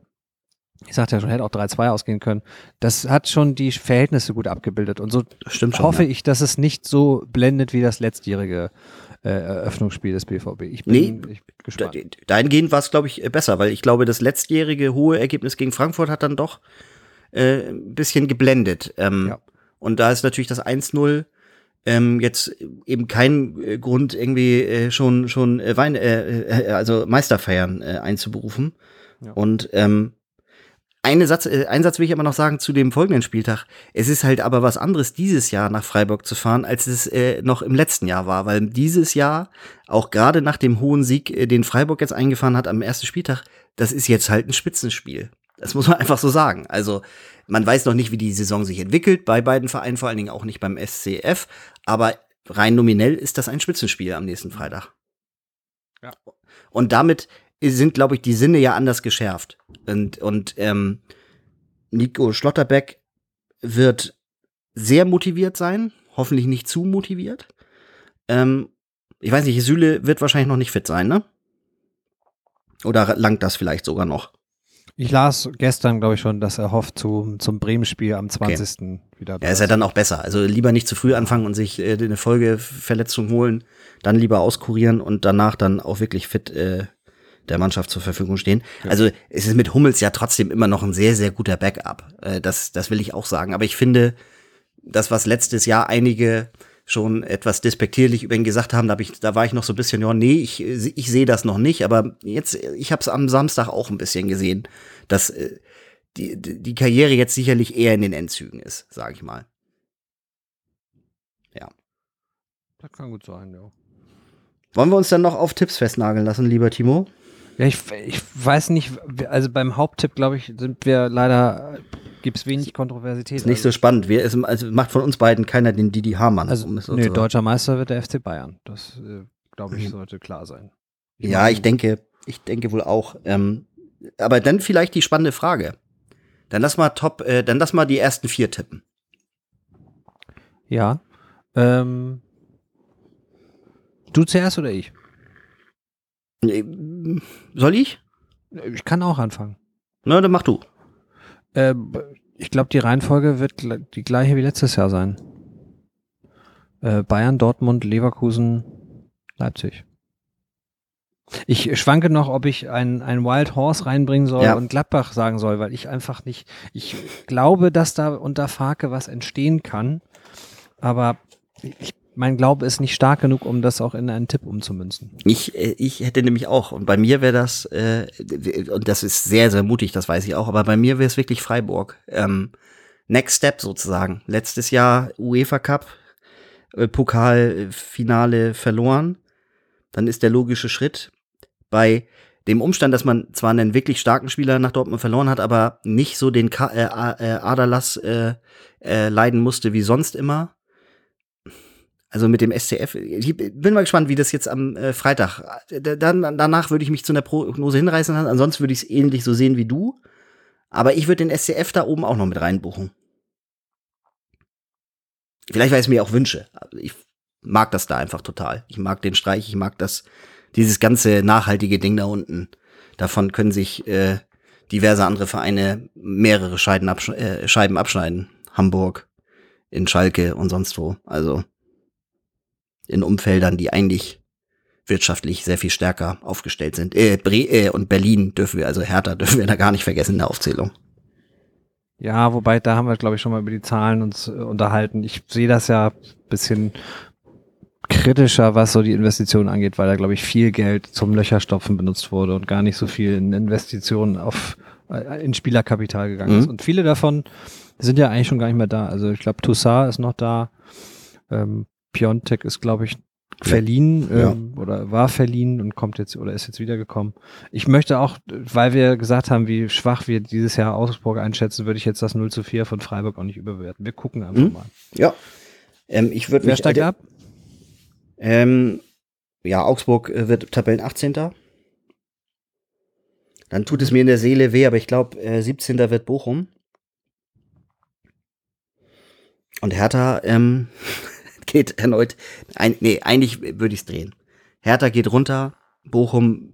Ich sagte ja schon, hätte auch 3-2 ausgehen können. Das hat schon die Verhältnisse gut abgebildet. Und so Stimmt schon. hoffe ja. ich, dass es nicht so blendet wie das letztjährige äh, Eröffnungsspiel des BVB. Ich bin, Nee, ich bin gespannt. Dahingehend war es, glaube ich, besser, weil ich glaube, das letztjährige hohe Ergebnis gegen Frankfurt hat dann doch äh, ein bisschen geblendet. Ähm, Ja. Und da ist natürlich das 1-0 ähm, jetzt eben kein äh, Grund, irgendwie äh, schon, schon äh, Wein, äh, äh, also Meisterfeiern äh, einzuberufen. Ja. Und ähm, eine Satz, äh, einen Satz will ich aber noch sagen zu dem folgenden Spieltag. Es ist halt aber was anderes, dieses Jahr nach Freiburg zu fahren, als es äh, noch im letzten Jahr war, weil dieses Jahr, auch gerade nach dem hohen Sieg, äh, den Freiburg jetzt eingefahren hat am ersten Spieltag, das ist jetzt halt ein Spitzenspiel. Das muss man einfach so sagen. Also, man weiß noch nicht, wie die Saison sich entwickelt, bei beiden Vereinen, vor allen Dingen auch nicht beim SCF, aber rein nominell ist das ein Spitzenspiel am nächsten Freitag. Ja. Und damit sind, glaube ich, die Sinne ja anders geschärft. Und, und ähm, Nico Schlotterbeck wird sehr motiviert sein, hoffentlich nicht zu motiviert. Ähm, ich weiß nicht, Süle wird wahrscheinlich noch nicht fit sein, ne? Oder langt das vielleicht sogar noch? Ich las gestern, glaube ich, schon, dass er hofft, zu, zum Bremen-Spiel am 20. wieder Ja, ist ja dann auch besser. Also lieber nicht zu früh anfangen und sich äh, eine Folgeverletzung holen, dann lieber auskurieren und danach dann auch wirklich fit äh, der Mannschaft zur Verfügung stehen. Also es ist mit Hummels ja trotzdem immer noch ein sehr, sehr guter Backup. Äh, das, das will ich auch sagen. Aber ich finde, das, was letztes Jahr einige schon etwas despektierlich über ihn gesagt haben, da, hab ich, da war ich noch so ein bisschen, ja, nee, ich, ich sehe das noch nicht, aber jetzt, ich habe es am Samstag auch ein bisschen gesehen, dass äh, die, die Karriere jetzt sicherlich eher in den Endzügen ist, sage ich mal. Das kann gut sein, ja. Wollen wir uns dann noch auf Tipps festnageln lassen, lieber Timo? Ja, ich, ich weiß nicht, also beim Haupttipp, glaube ich, sind wir leider, gibt es wenig Kontroversität. Ist nicht so spannend. Wir, es, also macht von uns beiden keiner den Didi Hamann. Also, um nee, deutscher Meister wird der FC Bayern. Das, äh, glaube ich, sollte klar sein. Ja, meine- ich denke, ich denke wohl auch. Ähm, aber dann vielleicht die spannende Frage. Dann lass mal top, äh, dann lass mal die ersten vier tippen. Ja. Ähm, du zuerst oder ich? Äh, Soll ich? Ich kann auch anfangen. Na, dann mach du. Ähm, ich glaube, die Reihenfolge wird die gleiche wie letztes Jahr sein. Äh, Bayern, Dortmund, Leverkusen, Leipzig. Ich schwanke noch, ob ich ein, ein Wild Horse reinbringen soll Ja. und Gladbach sagen soll, weil ich einfach nicht, ich glaube, dass da unter Farke was entstehen kann, aber ich, mein Glaube ist nicht stark genug, um das auch in einen Tipp umzumünzen. Ich, äh, ich hätte nämlich auch, und bei mir wäre das, äh, und das ist sehr, sehr mutig, das weiß ich auch, aber bei mir wäre es wirklich Freiburg. Ähm, Next Step sozusagen. Letztes Jahr UEFA Cup, äh, Pokalfinale verloren. Dann ist der logische Schritt bei dem Umstand, dass man zwar einen wirklich starken Spieler nach Dortmund verloren hat, aber nicht so den Ka äh, äh, Aderlass äh, äh, leiden musste wie sonst immer. Also mit dem SCF. Ich bin mal gespannt, wie das jetzt am äh, Freitag. äh, Dann, danach würde ich mich zu einer Prognose hinreißen lassen. Ansonsten würde ich es ähnlich so sehen wie du. Aber ich würde den SCF da oben auch noch mit reinbuchen. Vielleicht, weil ich es mir auch wünsche. Ich mag das da einfach total. Ich mag den Streich, ich mag das, dieses ganze nachhaltige Ding da unten. Davon können sich äh, diverse andere Vereine mehrere Scheiben, absch äh, Scheiben abschneiden. Hamburg, in Schalke und sonst wo. Also in Umfeldern, die eigentlich wirtschaftlich sehr viel stärker aufgestellt sind. Äh, Bre äh, und Berlin dürfen wir, also Hertha dürfen wir da gar nicht vergessen in der Aufzählung. Ja, wobei, da haben wir, glaube ich, schon mal über die Zahlen uns äh, unterhalten. Ich sehe das ja ein bisschen kritischer, was so die Investitionen angeht, weil da, glaube ich, viel Geld zum Löcherstopfen benutzt wurde und gar nicht so viel in Investitionen auf, äh, in Spielerkapital gegangen Mhm. ist. Und viele davon sind ja eigentlich schon gar nicht mehr da. Also ich glaube, Toussaint ist noch da. Ähm, Piontek ist, glaube ich, verliehen Ja. ähm, oder war verliehen und kommt jetzt oder ist jetzt wiedergekommen. Ich möchte auch, weil wir gesagt haben, wie schwach wir dieses Jahr Augsburg einschätzen, würde ich jetzt das 0 zu 4 von Freiburg auch nicht überbewerten. Wir gucken einfach Mhm. mal. Ja. Ähm, ich würde Wer steigt äh, ab? Ähm, ja, Augsburg äh, wird Tabellen 18. Dann tut es mir in der Seele weh, aber ich glaube, äh, 17. wird Bochum. Und Hertha ähm, geht erneut. Ein, nee, eigentlich würde ich es drehen. Hertha geht runter, Bochum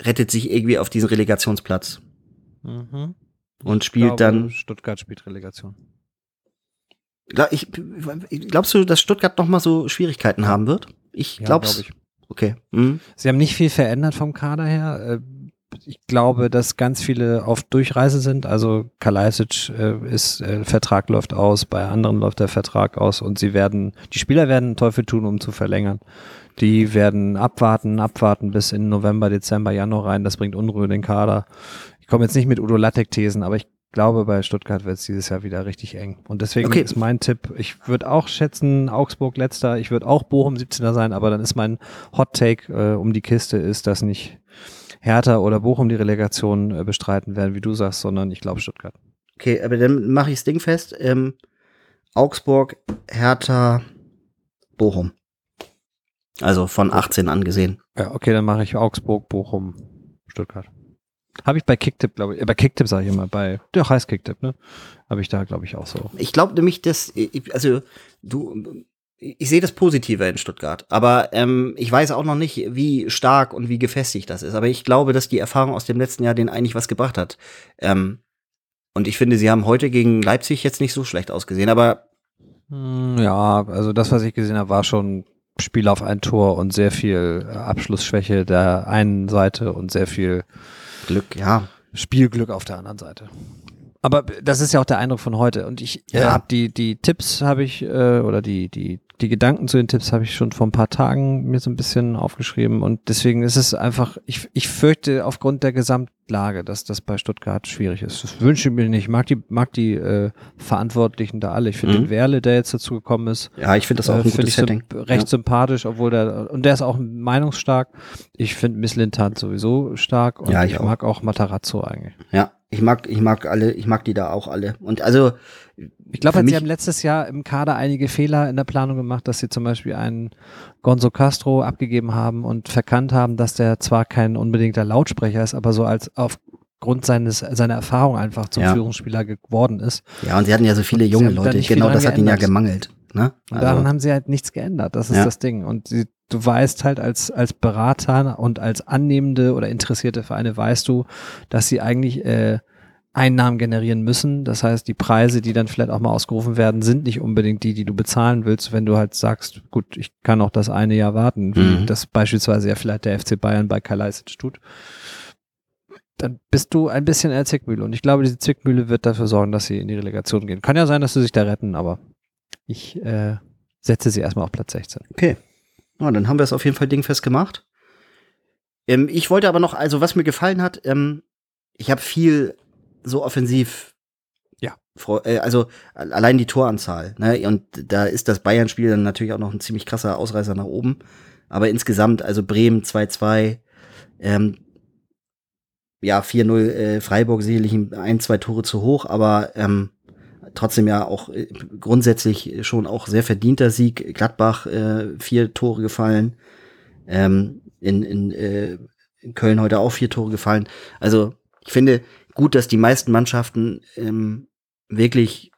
rettet sich irgendwie auf diesen Relegationsplatz. Mhm. und spielt glaube, dann. Stuttgart spielt Relegation. Ich, glaubst du, dass Stuttgart noch mal so Schwierigkeiten haben wird? Ich Ja, glaub's. glaub ich. Okay. Mhm. Sie haben nicht viel verändert vom Kader her. Ich glaube, dass ganz viele auf Durchreise sind. Also Kalajdzic äh, ist, äh, Vertrag läuft aus, bei anderen läuft der Vertrag aus und sie werden, die Spieler werden den Teufel tun, um zu verlängern. Die werden abwarten, abwarten bis in November, Dezember, Januar rein. Das bringt Unruhe in den Kader. Ich komme jetzt nicht mit Udo Lattek-Thesen, aber ich glaube, bei Stuttgart wird es dieses Jahr wieder richtig eng. Und deswegen Okay. ist mein Tipp, ich würde auch schätzen, Augsburg letzter, ich würde auch Bochum 17er sein, aber dann ist mein Hot Take äh, um die Kiste, ist, dass nicht Hertha oder Bochum die Relegation äh, bestreiten werden, wie du sagst, sondern ich glaube Stuttgart. Okay, aber dann mache ich das Ding fest. Ähm, Augsburg, Hertha, Bochum. Also von 18 angesehen. Ja, okay, dann mache ich Augsburg, Bochum, Stuttgart. Habe ich bei Kicktipp, glaube ich, äh, bei Kicktipp sage ich immer, bei, der heißt Kicktipp, ne? Habe ich da, glaube ich, auch so. Ich glaube nämlich, dass, ich- also du, ich sehe das Positive in Stuttgart, aber ähm, ich weiß auch noch nicht, wie stark und wie gefestigt das ist. Aber ich glaube, dass die Erfahrung aus dem letzten Jahr denen eigentlich was gebracht hat. Ähm, und ich finde, sie haben heute gegen Leipzig jetzt nicht so schlecht ausgesehen, aber Hm, Ja, also das, was ich gesehen habe, war schon Spiel auf ein Tor und sehr viel äh, Abschlussschwäche der einen Seite und sehr viel Glück, ja. Spielglück auf der anderen Seite. Aber das ist ja auch der Eindruck von heute. Und ich Ja. hab die, die Tipps habe ich, äh, oder die, die, die Gedanken zu den Tipps habe ich schon vor ein paar Tagen mir so ein bisschen aufgeschrieben. Und deswegen ist es einfach, ich, ich fürchte aufgrund der Gesamtlage, dass das bei Stuttgart schwierig ist. Das wünsche ich mir nicht. Ich mag die, mag die äh, Verantwortlichen da alle. Ich finde Mhm. den Werle, der jetzt dazu gekommen ist, Ja, ich finde das auch äh, ein gutes ich Setting. recht ja. sympathisch, obwohl der, und der ist auch meinungsstark. Ich finde Miss Lintat sowieso stark und Ja, ich ich, auch. mag auch Matarazzo eigentlich. ja, ich mag, ich mag alle, ich mag die da auch alle. Und also, Ich glaube, sie haben letztes Jahr im Kader einige Fehler in der Planung gemacht, dass sie zum Beispiel einen Gonzo Castro abgegeben haben und verkannt haben, dass der zwar kein unbedingter Lautsprecher ist, aber so als aufgrund seines, seiner Erfahrung einfach zum Ja. Führungsspieler geworden ist. ja, und sie hatten ja so viele junge Leute. Genau das hat ihnen ja gemangelt. Ne? Und Also, daran haben sie halt nichts geändert. Das ist Ja. das Ding. Und sie, du weißt halt als, als Berater und als annehmende oder interessierte Vereine weißt du, dass sie eigentlich äh, Einnahmen generieren müssen. Das heißt, die Preise, die dann vielleicht auch mal ausgerufen werden, sind nicht unbedingt die, die du bezahlen willst, wenn du halt sagst, gut, ich kann auch das eine Jahr warten, wie Mhm. das beispielsweise ja vielleicht der FC Bayern bei Kalajdzic tut. Dann bist du ein bisschen in der Zwickmühle. Und ich glaube, diese Zwickmühle wird dafür sorgen, dass sie in die Relegation gehen. Kann ja sein, dass sie sich da retten, aber ich äh, setze sie erstmal auf Platz 16. Okay. Ja, dann haben wir es auf jeden Fall dingfest gemacht. Ähm, ich wollte aber noch, also was mir gefallen hat, ähm, ich habe viel so offensiv. Ja. Äh, also allein die Toranzahl. Ne? Und da ist das Bayern-Spiel dann natürlich auch noch ein ziemlich krasser Ausreißer nach oben. Aber insgesamt, also Bremen 2-2, ähm, ja, 4-0 äh, Freiburg sicherlich ein, ein, zwei Tore zu hoch, aber ähm, trotzdem ja auch äh, grundsätzlich schon auch sehr verdienter Sieg. Gladbach äh, vier Tore gefallen. Ähm, in, in, äh, in Köln heute auch vier Tore gefallen. Also ich finde gut, dass die meisten Mannschaften ähm, wirklich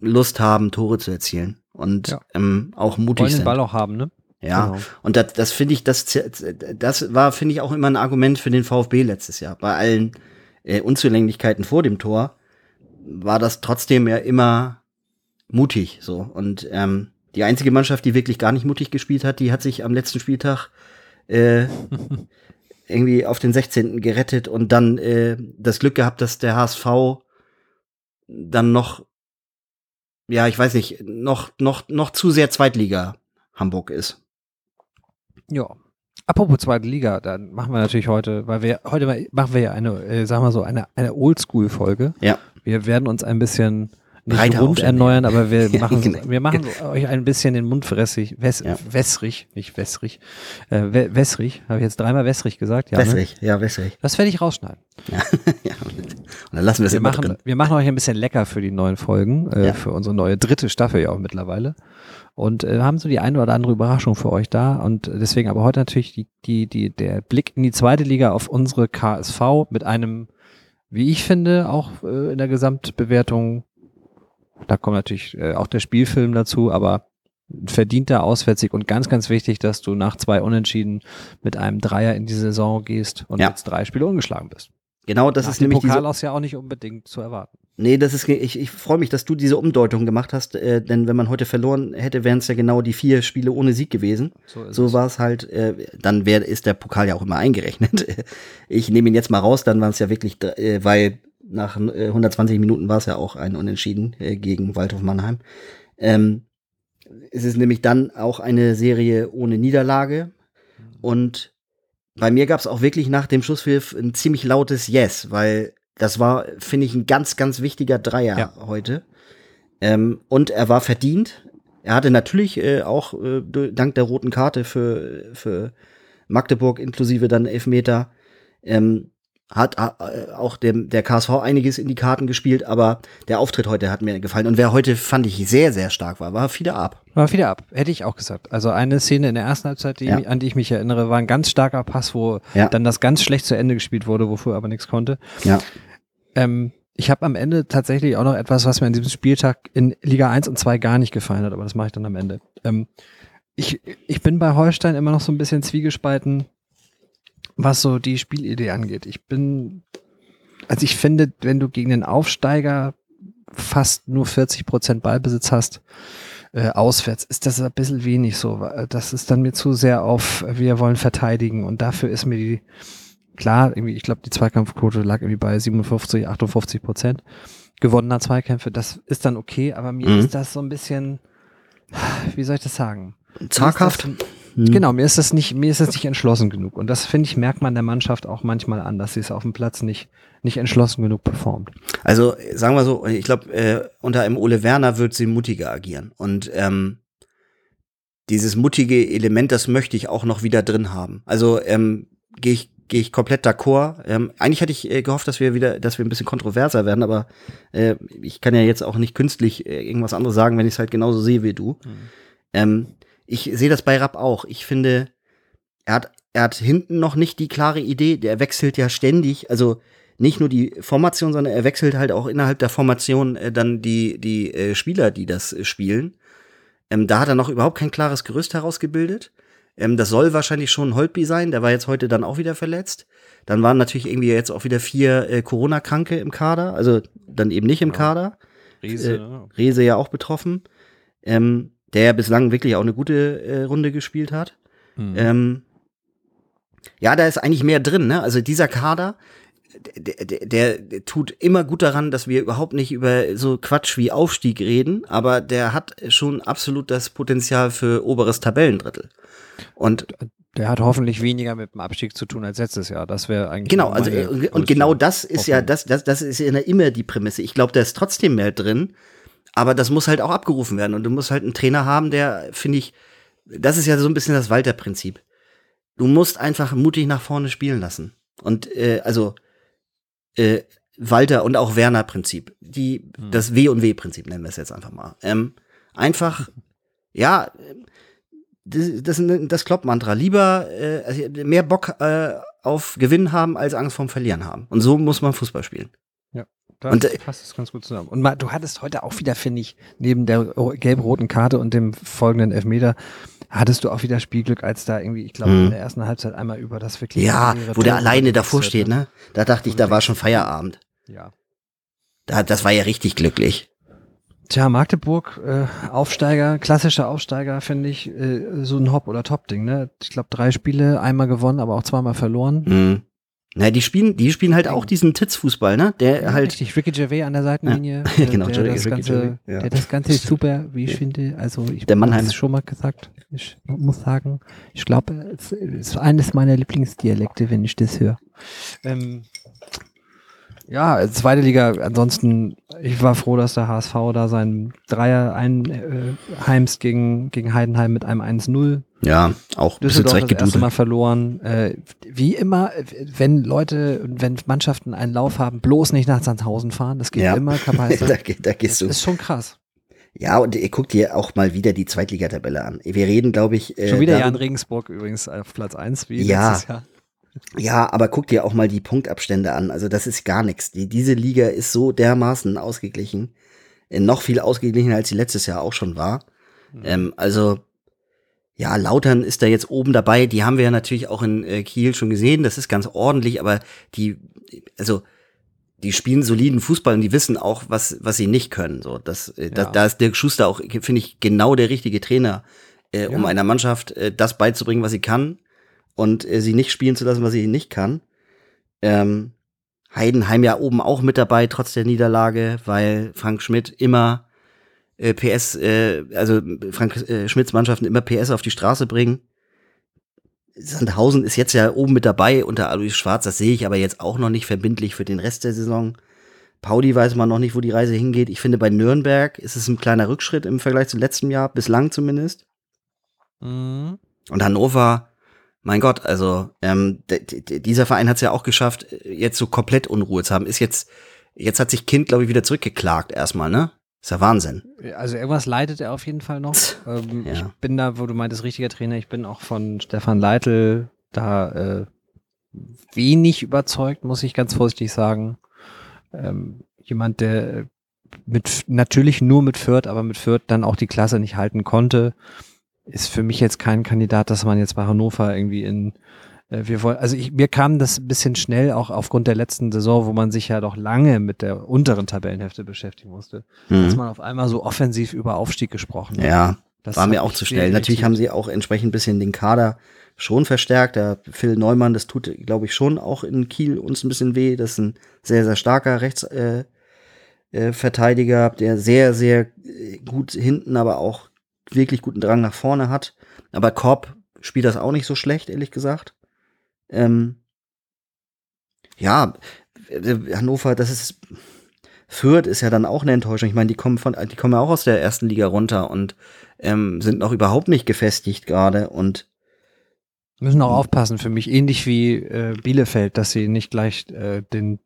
Lust haben, Tore zu erzielen und Ja. ähm, auch mutig Wollen den sind. Ball auch haben, ne? Ja, Genau. und das, das finde ich, das, das war, finde ich, auch immer ein Argument für den VfB letztes Jahr. Bei allen äh, Unzulänglichkeiten vor dem Tor war das trotzdem ja immer mutig so. Und ähm, die einzige Mannschaft, die wirklich gar nicht mutig gespielt hat, die hat sich am letzten Spieltag äh, irgendwie auf den 16. gerettet und dann äh, das Glück gehabt, dass der HSV dann noch, ja, ich weiß nicht, noch, noch, noch zu sehr Zweitliga Hamburg ist. Ja. Apropos zweite Liga, dann machen wir natürlich heute, weil wir heute machen wir ja eine, äh, sagen wir so, eine, eine Oldschool-Folge. Ja. Wir werden uns ein bisschen nicht Breiter rund erneuern, aber wir Ja, machen, genau. wir machen euch ein bisschen den Mund wässrig, wäss, Ja. wässrig, nicht wässrig, äh, wä- wässrig, habe ich jetzt dreimal wässrig gesagt? Ja, ne? Wässrig, ja, wässrig. Das werde ich rausschneiden. Ja. ja. Und dann lassen wir es machen, drin. wir machen euch ein bisschen lecker für die neuen Folgen, äh, Ja. für unsere neue dritte Staffel ja auch mittlerweile. Und äh, haben so die eine oder andere Überraschung für euch da. Und deswegen aber heute natürlich die, die, die, der Blick in die zweite Liga auf unsere KSV mit einem, wie ich finde, auch äh, in der Gesamtbewertung, da kommt natürlich äh, auch der Spielfilm dazu, aber verdienter Auswärtssieg und ganz, ganz wichtig, dass du nach zwei Unentschieden mit einem Dreier in die Saison gehst und Ja. jetzt drei Spiele ungeschlagen bist. Genau, das Nach ist dem nämlich Pokal diese. aus ja auch nicht unbedingt zu erwarten. Nee, das ist. Ich, ich freue mich, dass du diese Umdeutung gemacht hast, äh, denn wenn man heute verloren hätte, wären es ja genau die vier Spiele ohne Sieg gewesen. So So war es halt, äh, dann wär, ist der Pokal ja auch immer eingerechnet. Ich nehme ihn jetzt mal raus, dann waren es ja wirklich, äh, weil nach äh, 120 Minuten war es ja auch ein Unentschieden äh, gegen Waldhof Mannheim. Ähm, es ist nämlich dann auch eine Serie ohne Niederlage und bei mir gab es auch wirklich nach dem Schusspfiff ein ziemlich lautes Yes, weil das war, finde ich, ein ganz, ganz wichtiger Dreier Ja. heute. Ähm, und er war verdient. Er hatte natürlich äh, auch äh, dank der roten Karte für, für Magdeburg inklusive dann Elfmeter ähm, hat äh, auch dem, der KSV einiges in die Karten gespielt, aber der Auftritt heute hat mir gefallen. Und wer heute, fand ich, sehr, sehr stark war, war Fiete Ab. War wieder ab, hätte ich auch gesagt. Also eine Szene in der ersten Halbzeit, die, Ja. an die ich mich erinnere, war ein ganz starker Pass, wo Ja. dann das ganz schlecht zu Ende gespielt wurde, wofür aber nichts konnte. Ja. Ähm, ich habe am Ende tatsächlich auch noch etwas, was mir an diesem Spieltag in Liga 1 und 2 gar nicht gefallen hat, aber das mache ich dann am Ende. Ähm, ich, ich bin bei Holstein immer noch so ein bisschen zwiegespalten, was so die Spielidee angeht. Ich bin, also ich finde, wenn du gegen den Aufsteiger fast nur 40 Prozent Ballbesitz hast, äh, auswärts, ist das ein bisschen wenig so. Das ist dann mir zu sehr auf, wir wollen verteidigen und dafür ist mir die, klar, irgendwie, ich glaube, die Zweikampfquote lag irgendwie bei 57, 58 Prozent gewonnener Zweikämpfe. Das ist dann okay, aber mir Mhm. ist das so ein bisschen, wie soll ich das sagen? Zaghaft. Hm. Genau, mir ist das nicht, mir ist das nicht entschlossen genug. Und das finde ich, merkt man der Mannschaft auch manchmal an, dass sie es auf dem Platz nicht, nicht entschlossen genug performt. Also sagen wir so, ich glaube, äh, unter einem Ole Werner wird sie mutiger agieren. Und ähm, dieses mutige Element, das möchte ich auch noch wieder drin haben. Also ähm, gehe ich gehe ich komplett d'accord. Ähm, eigentlich hätte ich äh, gehofft, dass wir wieder, dass wir ein bisschen kontroverser werden, aber äh, ich kann ja jetzt auch nicht künstlich äh, irgendwas anderes sagen, wenn ich es halt genauso sehe wie du. Ähm, ich sehe das bei Rapp auch. Ich finde, er hat, er hat hinten noch nicht die klare Idee. Der wechselt ja ständig. Also nicht nur die Formation, sondern er wechselt halt auch innerhalb der Formation äh, dann die, die äh, Spieler, die das äh, spielen. Ähm, da hat er noch überhaupt kein klares Gerüst herausgebildet. Ähm, das soll wahrscheinlich schon Holtby sein. Der war jetzt heute dann auch wieder verletzt. Dann waren natürlich irgendwie jetzt auch wieder vier äh, Corona-Kranke im Kader. Also dann eben nicht im Kader. Riese, Äh, ne? Rese ja auch betroffen. Ähm, der ja bislang wirklich auch eine gute äh, Runde gespielt hat. Mhm. Ähm, ja, da ist eigentlich mehr drin, ne? Also dieser Kader, der, der, der, tut immer gut daran, dass wir überhaupt nicht über so Quatsch wie Aufstieg reden, aber der hat schon absolut das Potenzial für oberes Tabellendrittel. Und Der hat hoffentlich weniger mit dem Abstieg zu tun als letztes Jahr. Das wäre eigentlich. genau, also äh, und genau das ist ja Hoffnung. das, das, das ist ja immer die Prämisse. Ich glaube, da ist trotzdem mehr drin, aber das muss halt auch abgerufen werden und du musst halt einen Trainer haben, der finde ich, das ist ja so ein bisschen das Walter-Prinzip. Du musst einfach mutig nach vorne spielen lassen und äh, also äh, Walter und auch Werner-Prinzip, die Hm. das W und W-Prinzip nennen wir es jetzt einfach mal. Ähm, einfach, ja, das, das, das Klopp-Mantra. Lieber äh, also mehr Bock äh, auf Gewinn haben als Angst vorm Verlieren haben. Und so muss man Fußball spielen. Das Und, äh, passt das ganz gut zusammen. Und mal, du hattest heute auch wieder, finde ich, neben der ro- gelb-roten Karte und dem folgenden Elfmeter, hattest du auch wieder Spielglück, als da irgendwie, ich glaube, Mhm. in der ersten Halbzeit einmal über das wirklich. Ja, wo der alleine davor steht, ne? Da dachte ich, da war schon Feierabend. Ja. Da, das war ja richtig glücklich. Tja, Magdeburg, äh, Aufsteiger, klassischer Aufsteiger, finde ich, äh, so ein Hop- oder Top-Ding, ne? Ich glaube, drei Spiele, einmal gewonnen, aber auch zweimal verloren. Mhm. Na, die spielen, die spielen halt auch diesen Titzfußball, ne? Der halt, Richtig, Ricky Gervais an der Seitenlinie. Ja, äh, genau, der, Ricky das Gervais, Ganze, ja. der das Ganze super, wie ich finde. Also ich Der Mannheimer. habe es schon mal gesagt. Ich muss sagen, ich glaube, es ist eines meiner Lieblingsdialekte, wenn ich das höre. Ähm, ja, zweite Liga, ansonsten, ich war froh, dass der HSV da seinen Dreier einheimst gegen, gegen Heidenheim mit einem 1-0 ja, auch Düsseldorf das erste. Mal verloren. Äh, wie immer, äh, wenn Leute, wenn Mannschaften einen Lauf haben, bloß nicht nach Sandhausen fahren. Das geht Ja. immer da, Kapaiser. ge- da gehst Das du. ist schon krass. Ja, und ihr guckt dir auch mal wieder die Zweitligatabelle an. Wir reden, glaube ich, äh, Schon wieder darüber- Jan Regensburg übrigens auf Platz 1 wie Ja. letztes Jahr. Ja, aber guck dir auch mal die Punktabstände an. Also das ist gar nichts. Die, diese Liga ist so dermaßen ausgeglichen. Äh, noch viel ausgeglichener, als sie letztes Jahr auch schon war. Mhm. Ähm, also, Ja, Lautern ist da jetzt oben dabei. Die haben wir ja natürlich auch in äh, Kiel schon gesehen. Das ist ganz ordentlich, aber die, also die spielen soliden Fußball und die wissen auch, was was sie nicht können. So, das, äh, da, Ja. da ist Dirk Schuster auch, finde ich, genau der richtige Trainer, äh, um Ja. einer Mannschaft äh, das beizubringen, was sie kann und äh, sie nicht spielen zu lassen, was sie nicht kann. Ähm, Heidenheim ja oben auch mit dabei, trotz der Niederlage, weil Frank Schmidt immer äh, PS, äh, also Frank äh, Schmidts Mannschaften immer PS auf die Straße bringen. Sandhausen ist jetzt ja oben mit dabei unter Alois Schwarz, das sehe ich aber jetzt auch noch nicht verbindlich für den Rest der Saison. Pauli weiß man noch nicht, wo die Reise hingeht. Ich finde, bei Nürnberg ist es ein kleiner Rückschritt im Vergleich zum letzten Jahr, bislang zumindest. Mhm. Und Hannover, mein Gott, also ähm, dieser Verein hat es ja auch geschafft, jetzt so komplett Unruhe zu haben. Ist jetzt, jetzt hat sich Kind, glaube ich, wieder zurückgeklagt erstmal, ne? Ist ja Wahnsinn. Also irgendwas leidet er auf jeden Fall noch. Ähm, Ja. Ich bin da, wo du meintest, richtiger Trainer. Ich bin auch von Stefan Leitl da äh, wenig überzeugt, muss ich ganz vorsichtig sagen. Ähm, jemand, der mit natürlich nur mit Fürth, aber mit Fürth dann auch die Klasse nicht halten konnte, ist für mich jetzt kein Kandidat, dass man jetzt bei Hannover irgendwie in äh, wir wollen, also ich, mir kam das ein bisschen schnell auch aufgrund der letzten Saison, wo man sich ja doch lange mit der unteren Tabellenhälfte beschäftigen musste, dass Mhm. man auf einmal so offensiv über Aufstieg gesprochen hat. Ja, Das war mir auch zu schnell. Natürlich haben sie auch entsprechend ein bisschen den Kader schon verstärkt. Der Phil Neumann, das tut, glaube ich, schon auch in Kiel uns ein bisschen weh. Das ist ein sehr, sehr starker Rechtsverteidiger, äh, Verteidiger, der sehr, sehr gut hinten, aber auch wirklich guten Drang nach vorne hat. Aber Korb spielt das auch nicht so schlecht, ehrlich gesagt. Ähm, ja, äh, Hannover, das ist Fürth ist ja dann auch eine Enttäuschung. Ich meine, die kommen von, die kommen ja auch aus der ersten Liga runter und ähm, sind noch überhaupt nicht gefestigt gerade und Müssen auch aufpassen für mich, ähnlich wie äh, Bielefeld, dass sie nicht gleich äh, den,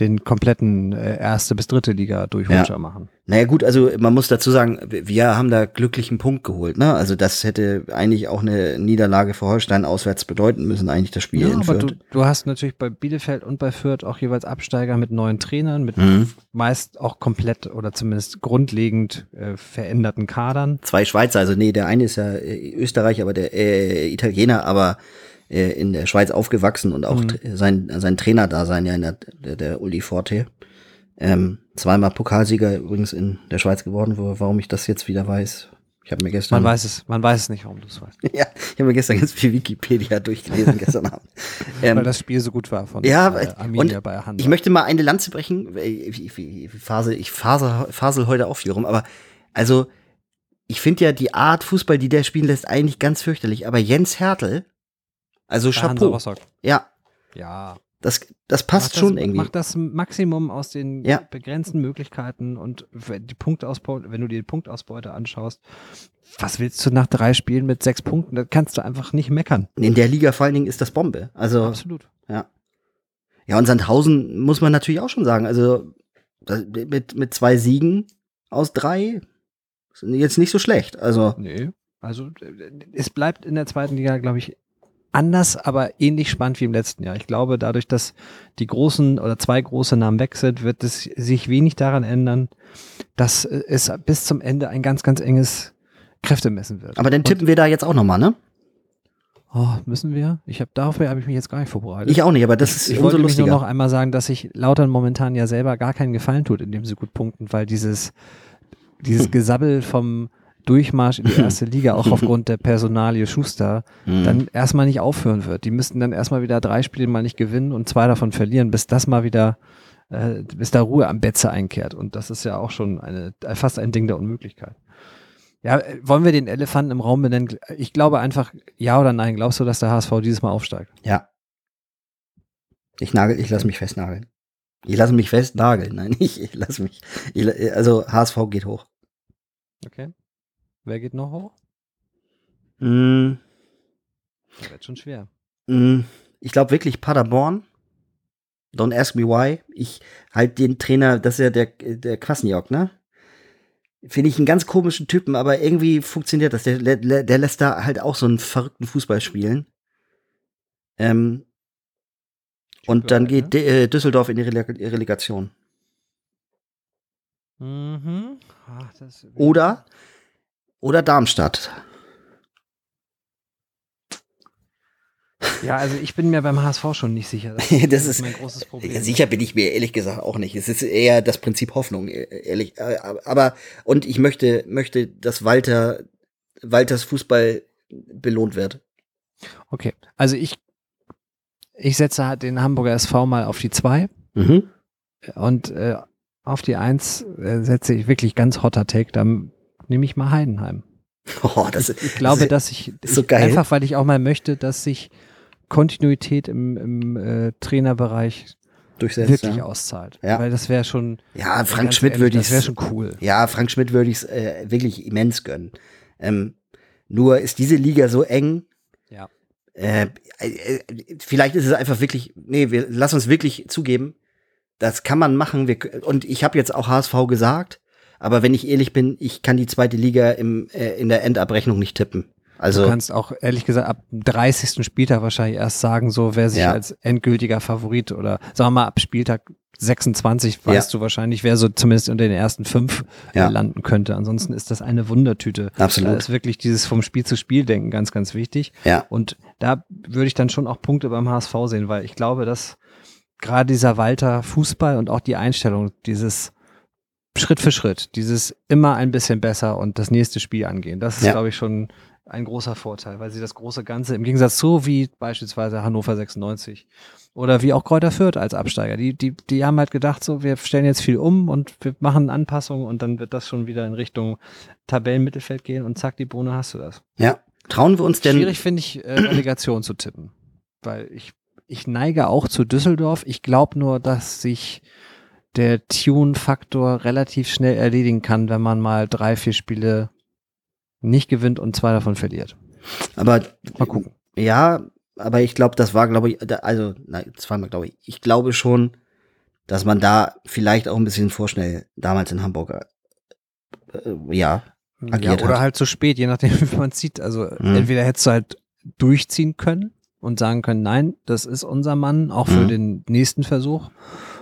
den kompletten äh, erste bis dritte Liga Durchrutscher machen. naja gut, also man muss dazu sagen, wir haben da glücklichen Punkt geholt, ne? Also das hätte eigentlich auch eine Niederlage für Holstein auswärts bedeuten müssen, eigentlich das Spiel Ja, in aber du, Fürth. du hast natürlich bei Bielefeld und bei Fürth auch jeweils Absteiger mit neuen Trainern, mit Mhm. meist auch komplett oder zumindest grundlegend äh, veränderten Kadern. Zwei Schweizer, also nee, der eine ist ja äh, Österreicher, aber der äh, Italiener, aber äh, in der Schweiz aufgewachsen und auch Mhm. sein, sein Trainer-Dasein ja in der, der, der Uli Forte. Ähm, zweimal Pokalsieger übrigens in der Schweiz geworden, wo, warum ich das jetzt wieder weiß. Ich habe mir gestern Man weiß es, man weiß es nicht, warum du es weißt. ja, ich habe mir gestern ganz viel Wikipedia durchgelesen gestern Abend. Ähm, Weil das Spiel so gut war von ja, äh, Arminia und bei Hansa. ich möchte mal eine Lanze brechen. Ich, ich, ich, fasel, ich fasel, fasel heute auch viel rum, aber also ich finde ja die Art Fußball, die der spielen lässt, eigentlich ganz fürchterlich. Aber Jens Hertel, also Hansa Chapeau, ja, Ja. das, das passt Macht schon das, irgendwie. Macht das Maximum aus den Ja. begrenzten Möglichkeiten und wenn die Punktausbeute, wenn du dir die Punktausbeute anschaust, was willst du nach drei Spielen mit sechs Punkten? Da kannst du einfach nicht meckern. In der Liga vor allen Dingen ist das Bombe. Also Absolut. Ja. Ja, und Sandhausen muss man natürlich auch schon sagen. Also das- mit, mit zwei Siegen aus drei sind jetzt nicht so schlecht. Also Nee. Also äh, es bleibt in der zweiten Liga, glaube ich, anders, aber ähnlich spannend wie im letzten Jahr. Ich glaube, dadurch, dass die großen oder zwei große Namen weg sind, wird es sich wenig daran ändern, dass äh, es bis zum Ende ein ganz, ganz enges Kräftemessen wird. aber dann Und- tippen wir da jetzt auch noch mal, ne? Oh, müssen wir? Ich habe darauf habe ich mich jetzt gar nicht vorbereitet. Ich auch nicht, aber das ist ich wollte mich nur lustiger. noch einmal sagen, dass sich Lautern momentan ja selber gar keinen Gefallen tut, indem sie gut punkten, weil dieses, dieses Gesabbel vom Durchmarsch in die erste Liga, auch aufgrund der Personalie Schuster, Mhm. dann erstmal nicht aufhören wird. Die müssten dann erstmal wieder drei Spiele mal nicht gewinnen und zwei davon verlieren, bis das mal wieder, äh, bis da Ruhe am Betze einkehrt. Und das ist ja auch schon eine, fast ein Ding der Unmöglichkeit. Ja, äh, wollen wir den Elefanten im Raum benennen? Ich glaube einfach, ja oder nein, glaubst du, dass der HSV dieses Mal aufsteigt? ja. Ich nagel, ich lasse mich festnageln. Ich lasse mich festnageln. Nein, ich, ich lasse mich. Ich, also HSV geht hoch. Okay. Wer geht noch hoch? Mm, Das wird schon schwer. mm, ich glaube wirklich Paderborn. Don't ask me why. Ich halt den Trainer, das ist ja der, der Kwasniok, ne? Finde ich einen ganz komischen Typen, aber irgendwie funktioniert das. Der, der, der lässt da halt auch so einen verrückten Fußball spielen. Ähm, und dann geht ne? D- äh, Düsseldorf in die Releg Relegation. Mhm. Ach, das Oder, oder Darmstadt. Ja, also ich bin mir beim HSV schon nicht sicher. Das, das ist mein großes Problem. Ja, sicher bin ich mir ehrlich gesagt auch nicht. Es ist eher das Prinzip Hoffnung, e- ehrlich. Äh, Aber und ich möchte möchte, dass Walter Walters Fußball belohnt wird. Okay, also ich ich setze halt den Hamburger SV mal auf die 2 Mhm. und äh, auf die 1 äh, setze ich wirklich ganz hotter Take, dann nehme ich mal Heidenheim. Oh, das, Ich glaube, dass ich, ist so ich geil. einfach, weil ich auch mal möchte, dass sich Kontinuität im, im äh, Trainerbereich durchsetzt. wirklich ja. auszahlt. Ja. Weil das wäre schon, ja, Frank Schmidt würde ich das wäre schon cool. Ja, Frank Schmidt würde ich es äh, wirklich immens gönnen. Ähm, nur ist diese Liga so eng. Ja. Äh, äh, vielleicht ist es einfach wirklich, nee, wir lass uns wirklich zugeben, das kann man machen. Wir, und ich habe jetzt auch HSV gesagt, aber wenn ich ehrlich bin, ich kann die zweite Liga im, äh, in der Endabrechnung nicht tippen. Also du kannst auch ehrlich gesagt ab dem 30. Spieltag wahrscheinlich erst sagen, so wer sich Ja. als endgültiger Favorit oder sagen wir mal ab Spieltag 26 weißt du wahrscheinlich, wer so zumindest unter den ersten fünf Ja. landen könnte. Ansonsten ist das eine Wundertüte. Absolut. Da ist wirklich dieses vom Spiel zu Spiel denken ganz, ganz wichtig. ja, Und da würde ich dann schon auch Punkte beim HSV sehen, weil ich glaube, dass gerade dieser Walter Fußball und auch die Einstellung, dieses Schritt für Schritt, dieses immer ein bisschen besser und das nächste Spiel angehen, das ist, Ja. glaube ich, schon ein großer Vorteil, weil sie das große Ganze im Gegensatz so wie beispielsweise Hannover 96 oder wie auch Kräuter Fürth als Absteiger, die, die, die haben halt gedacht, so, wir stellen jetzt viel um und wir machen Anpassungen und dann wird das schon wieder in Richtung Tabellenmittelfeld gehen und zack, die Bohne hast du das. ja. Trauen wir uns denn? Schwierig finde ich, äh, Relegation zu tippen. Weil ich, ich neige auch zu Düsseldorf. Ich glaube nur, dass sich der Tune-Faktor relativ schnell erledigen kann, wenn man mal drei, vier Spiele nicht gewinnt und zwei davon verliert. Aber Mal gucken. Ja, aber ich glaube, das war, glaube ich, also, nein, zweimal glaube ich. Ich glaube schon, dass man da vielleicht auch ein bisschen vorschnell damals in Hamburg, äh, ja, Ja, agiert oder hat. halt zu spät, je nachdem, wie man sieht. Also Mhm. entweder hättest du halt durchziehen können und sagen können, nein, das ist unser Mann, auch für Mhm. den nächsten Versuch.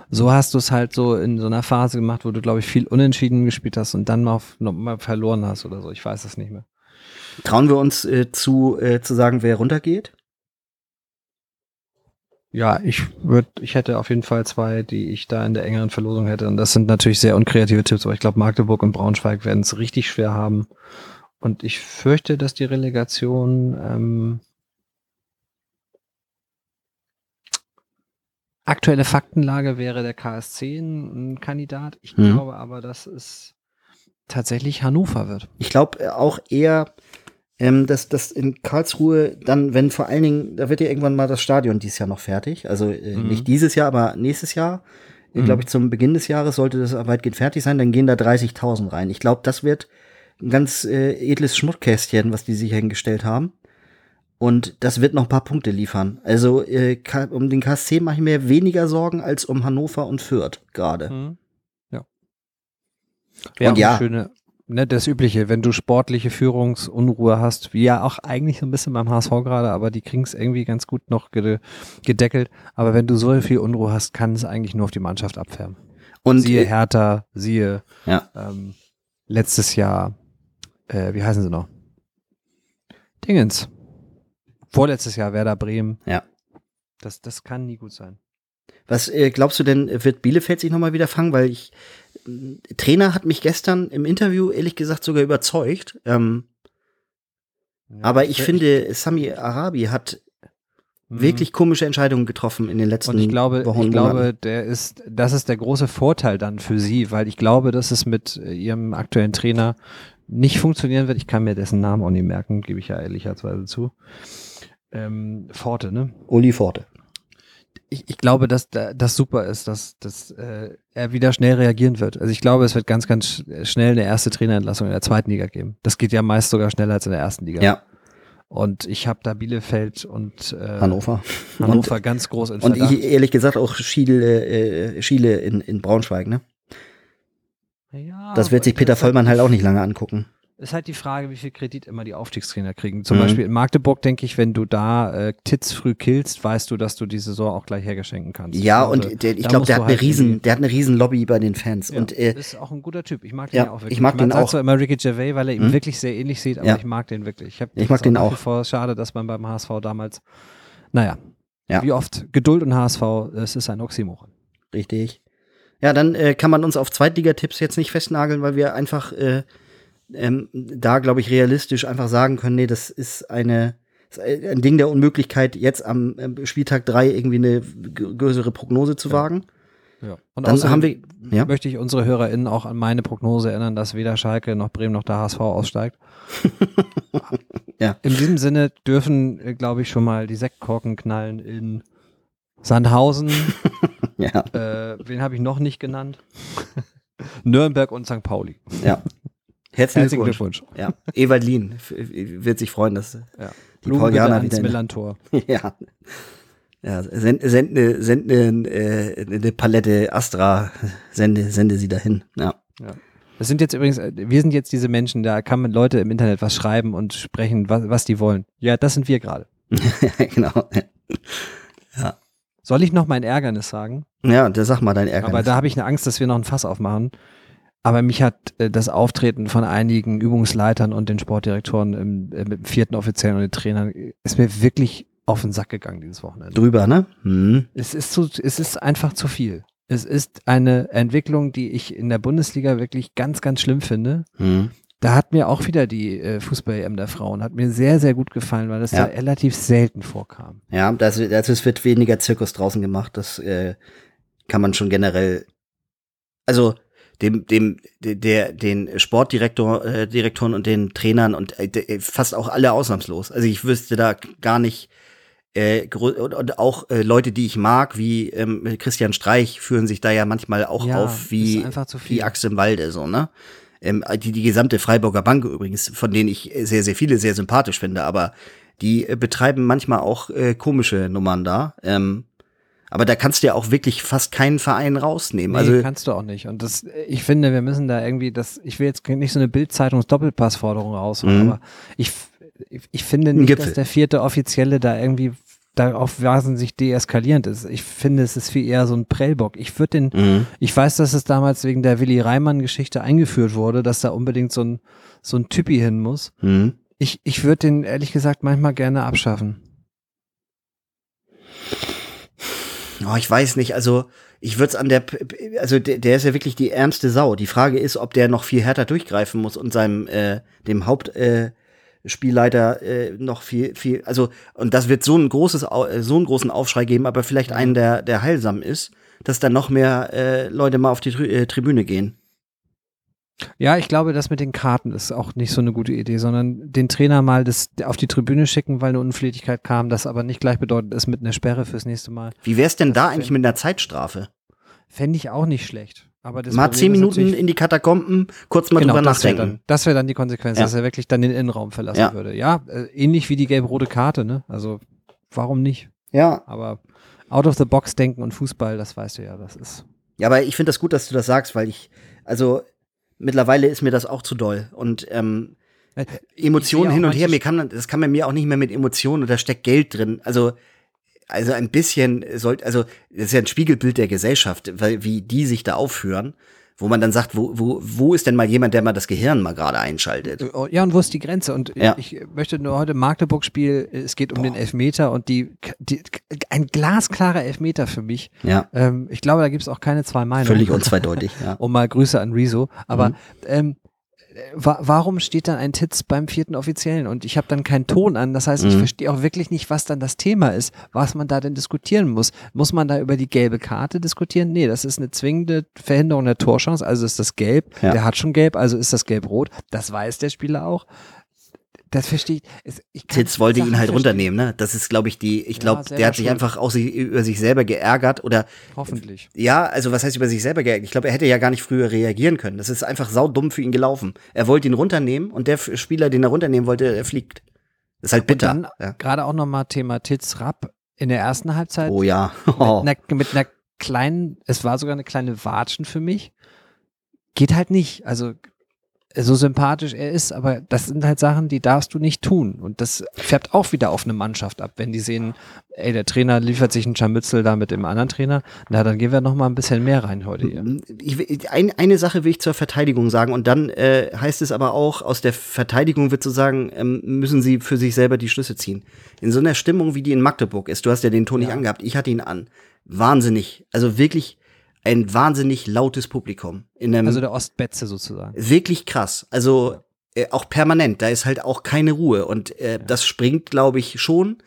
So hast du es halt so in so einer Phase gemacht, wo du, glaube ich, viel unentschieden gespielt hast und dann mal, auf, noch mal verloren hast oder so. Ich weiß es nicht mehr. Trauen wir uns äh, zu, äh, zu sagen, wer runtergeht? Ja, ich würde, ich hätte auf jeden Fall zwei, die ich da in der engeren Verlosung hätte. Und das sind natürlich sehr unkreative Tipps, aber ich glaube, Magdeburg und Braunschweig werden es richtig schwer haben. Und ich fürchte, dass die Relegation ähm, aktuelle Faktenlage wäre der KSC ein, Kandidat. Ich Mhm. glaube aber, dass es tatsächlich Hannover wird. Ich glaube äh, auch eher, ähm, dass das in Karlsruhe dann, wenn vor allen Dingen, da wird ja irgendwann mal das Stadion dieses Jahr noch fertig. Also äh, Mhm. nicht dieses Jahr, aber nächstes Jahr. Mhm. Glaube ich, zum Beginn des Jahres sollte das weitgehend fertig sein. Dann gehen da 30.000 rein. Ich glaube, das wird ein ganz äh, edles Schmuckkästchen, was die sich hingestellt haben. Und das wird noch ein paar Punkte liefern. Also äh, um den KSC mache ich mir weniger Sorgen als um Hannover und Fürth gerade. Mhm. Ja. Wäre Und ja. schöne, ne, das Übliche, wenn du sportliche Führungsunruhe hast, wie ja auch eigentlich so ein bisschen beim HSV gerade, aber die kriegen es irgendwie ganz gut noch gede gedeckelt. Aber wenn du so viel Unruhe hast, kann es eigentlich nur auf die Mannschaft abfärben. Und siehe äh, Hertha, siehe ja, ähm, letztes Jahr, äh, wie heißen sie noch? Dingens. Vorletztes Jahr Werder Bremen. Ja. Das, das kann nie gut sein. Was äh, glaubst du denn, wird Bielefeld sich nochmal wieder fangen? Weil ich, äh, Trainer hat mich gestern im Interview ehrlich gesagt sogar überzeugt. Ähm, Ja, aber ich finde, Sami Arabi hat Mhm. wirklich komische Entscheidungen getroffen in den letzten Und ich glaube, Wochen ich glaube, der ist, das ist der große Vorteil dann für sie, weil ich glaube, dass es mit äh, ihrem aktuellen Trainer nicht funktionieren wird. Ich kann mir dessen Namen auch nicht merken, gebe ich ja ehrlicherweise zu. Ähm, Forte, ne? Uli Forte. Ich, ich glaube, dass da- das super ist, dass, dass äh, er wieder schnell reagieren wird. Also ich glaube, es wird ganz, ganz sch- schnell eine erste Trainerentlassung in der zweiten Liga geben. Das geht ja meist sogar schneller als in der ersten Liga. Ja, Und ich habe da Bielefeld und äh, Hannover. Hannover ganz groß in Und Verdacht. ich, ehrlich gesagt auch Schiele, äh, Schiele in, in Braunschweig, ne? ja, Das wird sich Peter Vollmann halt auch nicht lange angucken. Ist halt die Frage, wie viel Kredit immer die Aufstiegstrainer kriegen. Zum Mhm. Beispiel in Magdeburg denke ich, wenn du da äh, Titz früh killst, weißt du, dass du die Saison auch gleich hergeschenken kannst. Ja, Also, und der, ich glaube, der hat eine halt riesen, irgendwie- der hat eine riesen Lobby bei den Fans. Ja, Und äh, ist auch ein guter Typ. Ich mag den Ja, ja auch wirklich. ich mag Man den sagt auch. so immer Ricky Gervais, weil er ihm Hm? wirklich sehr ähnlich sieht, aber Ja. ich mag den wirklich. Ich, hab, Ich mag den auch. Vor schade, dass man beim HSV damals Naja. Ja. Wie oft Geduld und HSV, es ist ein Oxymoron. Richtig. Ja, dann äh, kann man uns auf Zweitligatipps jetzt nicht festnageln, weil wir einfach äh, ähm, da, glaube ich, realistisch einfach sagen können, nee, das ist eine ist ein Ding der Unmöglichkeit, jetzt am ähm, Spieltag drei irgendwie eine größere Prognose zu wagen. Ja. Und Dann haben wir, ja, möchte ich unsere HörerInnen auch an meine Prognose erinnern, dass weder Schalke noch Bremen noch der HSV aussteigt. Ja. In diesem Sinne dürfen, äh, glaube ich, schon mal die Sektkorken knallen in Sandhausen. ja, äh, wen habe ich noch nicht genannt? Nürnberg und St. Pauli. ja. Herzlichen, Glückwunsch. Glückwunsch. Ja, Ewald Lien wird sich freuen, dass Ja. die Paulianer wieder in, Millantor. ja, ja, send, send, eine, send eine, äh, eine Palette Astra, sende, sende sie dahin. Ja, Das sind jetzt übrigens, äh, wir sind jetzt diese Menschen, da kann man Leute im Internet was schreiben und sprechen, was, was die wollen. Ja, das sind wir gerade. genau. Soll ich noch mein Ärgernis sagen? Ja, sag mal dein Ärgernis. Aber da habe ich eine Angst, dass wir noch ein Fass aufmachen. Aber mich hat äh, das Auftreten von einigen Übungsleitern und den Sportdirektoren im, äh, mit dem vierten Offiziellen und den Trainern äh, ist mir wirklich auf den Sack gegangen dieses Wochenende. drüber, ne? Hm. Es ist zu, es ist einfach zu viel. Es ist eine Entwicklung, die ich in der Bundesliga wirklich ganz, ganz schlimm finde. Hm. Da hat mir auch wieder die äh, Fußball-EM der Frauen, hat mir sehr, sehr gut gefallen, weil das Ja. da relativ selten vorkam. Ja, das, das es wird weniger Zirkus draußen gemacht. Das äh, kann man schon generell. Also dem, dem, der, den Sportdirektor, äh, Direktoren und den Trainern und äh, de- fast auch alle ausnahmslos. Also ich wüsste da gar nicht. Äh, und, auch äh, Leute, die ich mag, wie ähm, Christian Streich, führen sich da ja manchmal auch Ja, auf wie, wie Axt im Walde, so, ne? Ähm, die, die gesamte Freiburger Bank übrigens, von denen ich sehr, sehr viele sehr sympathisch finde, aber die äh, betreiben manchmal auch äh, komische Nummern da. Ähm, aber da kannst du ja auch wirklich fast keinen Verein rausnehmen. Nee, also kannst du auch nicht. Und das, ich finde, wir müssen da irgendwie das, ich will jetzt nicht so eine Bild-Zeitungs-Doppelpassforderung rausholen, Mhm. aber ich, ich, ich finde nicht, Gipfel. dass der vierte Offizielle da irgendwie darauf wahnsinnig deeskalierend ist. Ich finde, es ist viel eher so ein Prellbock. Ich würde den, Mhm. ich weiß, dass es damals wegen der Willi Reimann-Geschichte eingeführt wurde, dass da unbedingt so ein, so ein Typi hin muss. Mhm. Ich, ich würde den ehrlich gesagt manchmal gerne abschaffen. Oh, ich weiß nicht, also ich würde es an der, also der, der ist ja wirklich die ärmste Sau. Die Frage ist, ob der noch viel härter durchgreifen muss und seinem, äh, dem Hauptspielleiter äh, äh, noch viel, viel, also, und das wird so ein großes, äh, so einen großen Aufschrei geben, aber vielleicht einen, der, der heilsam ist, dass dann noch mehr äh, Leute mal auf die Trü äh, Tribüne gehen. Ja, ich glaube, das mit den Karten ist auch nicht so eine gute Idee, sondern den Trainer mal das auf die Tribüne schicken, weil eine Unflätigkeit kam, das aber nicht gleichbedeutend ist mit einer Sperre fürs nächste Mal. Wie wär's denn da eigentlich mit einer Zeitstrafe? Fände ich auch nicht schlecht. Aber das mal Problem zehn Minuten in die Katakomben, kurz mal genau, drüber das wäre nachdenken. dann, das wär dann die Konsequenz, Ja. dass er wirklich dann den Innenraum verlassen Ja. würde. Ja, äh, ähnlich wie die gelb-rote Karte, ne? Also warum nicht? Ja, Aber out of the box denken und Fußball, das weißt du ja, das ist. Ja, aber ich finde das gut, dass du das sagst, weil ich, also mittlerweile ist mir das auch zu doll. Und ähm, Äh, Emotionen hin und her, mir kann, das kann man mir auch nicht mehr mit Emotionen und da steckt Geld drin. Also, also ein bisschen sollte, also das ist ja ein Spiegelbild der Gesellschaft, weil wie die sich da aufführen, wo man dann sagt, wo, wo, wo ist denn mal jemand, der mal das Gehirn mal gerade einschaltet? Oh, Ja, und wo ist die Grenze? Und Ja. ich möchte nur heute Magdeburg-Spiel, es geht um den Elfmeter und die, die ein glasklarer Elfmeter für mich. Ja, Ähm, ich glaube, da gibt es auch keine zwei Meinungen. völlig unzweideutig, ja. Und mal Grüße an Rezo. Aber Mhm. ähm, wa warum steht dann ein Titz beim vierten Offiziellen und ich habe dann keinen Ton an? Das heißt, ich Mhm. verstehe auch wirklich nicht, was dann das Thema ist, was man da denn diskutieren muss. Muss man da über die gelbe Karte diskutieren? Nee, das ist eine zwingende Verhinderung der Torchance, also ist das gelb. Ja. Der hat schon gelb, also ist das gelb-rot. Das weiß der Spieler auch. Das verstehe ich. Es- ich kann Titz wollte Sachen ihn halt verstehen. runternehmen, ne? Das ist, glaube ich, die, ich Ja, glaube, der hat sich einfach auch sich, über sich selber geärgert oder Hoffentlich. Ja, also was heißt über sich selber geärgert? Ich glaube, er hätte ja gar nicht früher reagieren können. Das ist einfach saudumm für ihn gelaufen. Er wollte ihn runternehmen und der Spieler, den er runternehmen wollte, der fliegt. Das ist halt bitter. Und dann ja. gerade auch nochmal Thema Titz Rapp in der ersten Halbzeit. Oh ja. Oh. mit, einer, mit einer kleinen, es war sogar eine kleine Watschen für mich. Geht halt nicht. Also so sympathisch er ist, aber das sind halt Sachen, die darfst du nicht tun. Und das färbt auch wieder auf eine Mannschaft ab, wenn die sehen, ey, der Trainer liefert sich einen Scharmützel da mit dem anderen Trainer. Na, dann gehen wir noch mal ein bisschen mehr rein heute hier. Ich, ein, eine Sache will ich zur Verteidigung sagen und dann äh, heißt es aber auch, aus der Verteidigung wird zu sagen, ähm, müssen sie für sich selber die Schlüsse ziehen. In so einer Stimmung, wie die in Magdeburg ist, du hast ja den Ton nicht angehabt, ich hatte ihn an. Wahnsinnig, also wirklich ein wahnsinnig lautes Publikum. In einem, Also der Ostbetze sozusagen. wirklich krass. Also äh, auch permanent, da ist halt auch keine Ruhe und äh, das springt, glaube ich, schon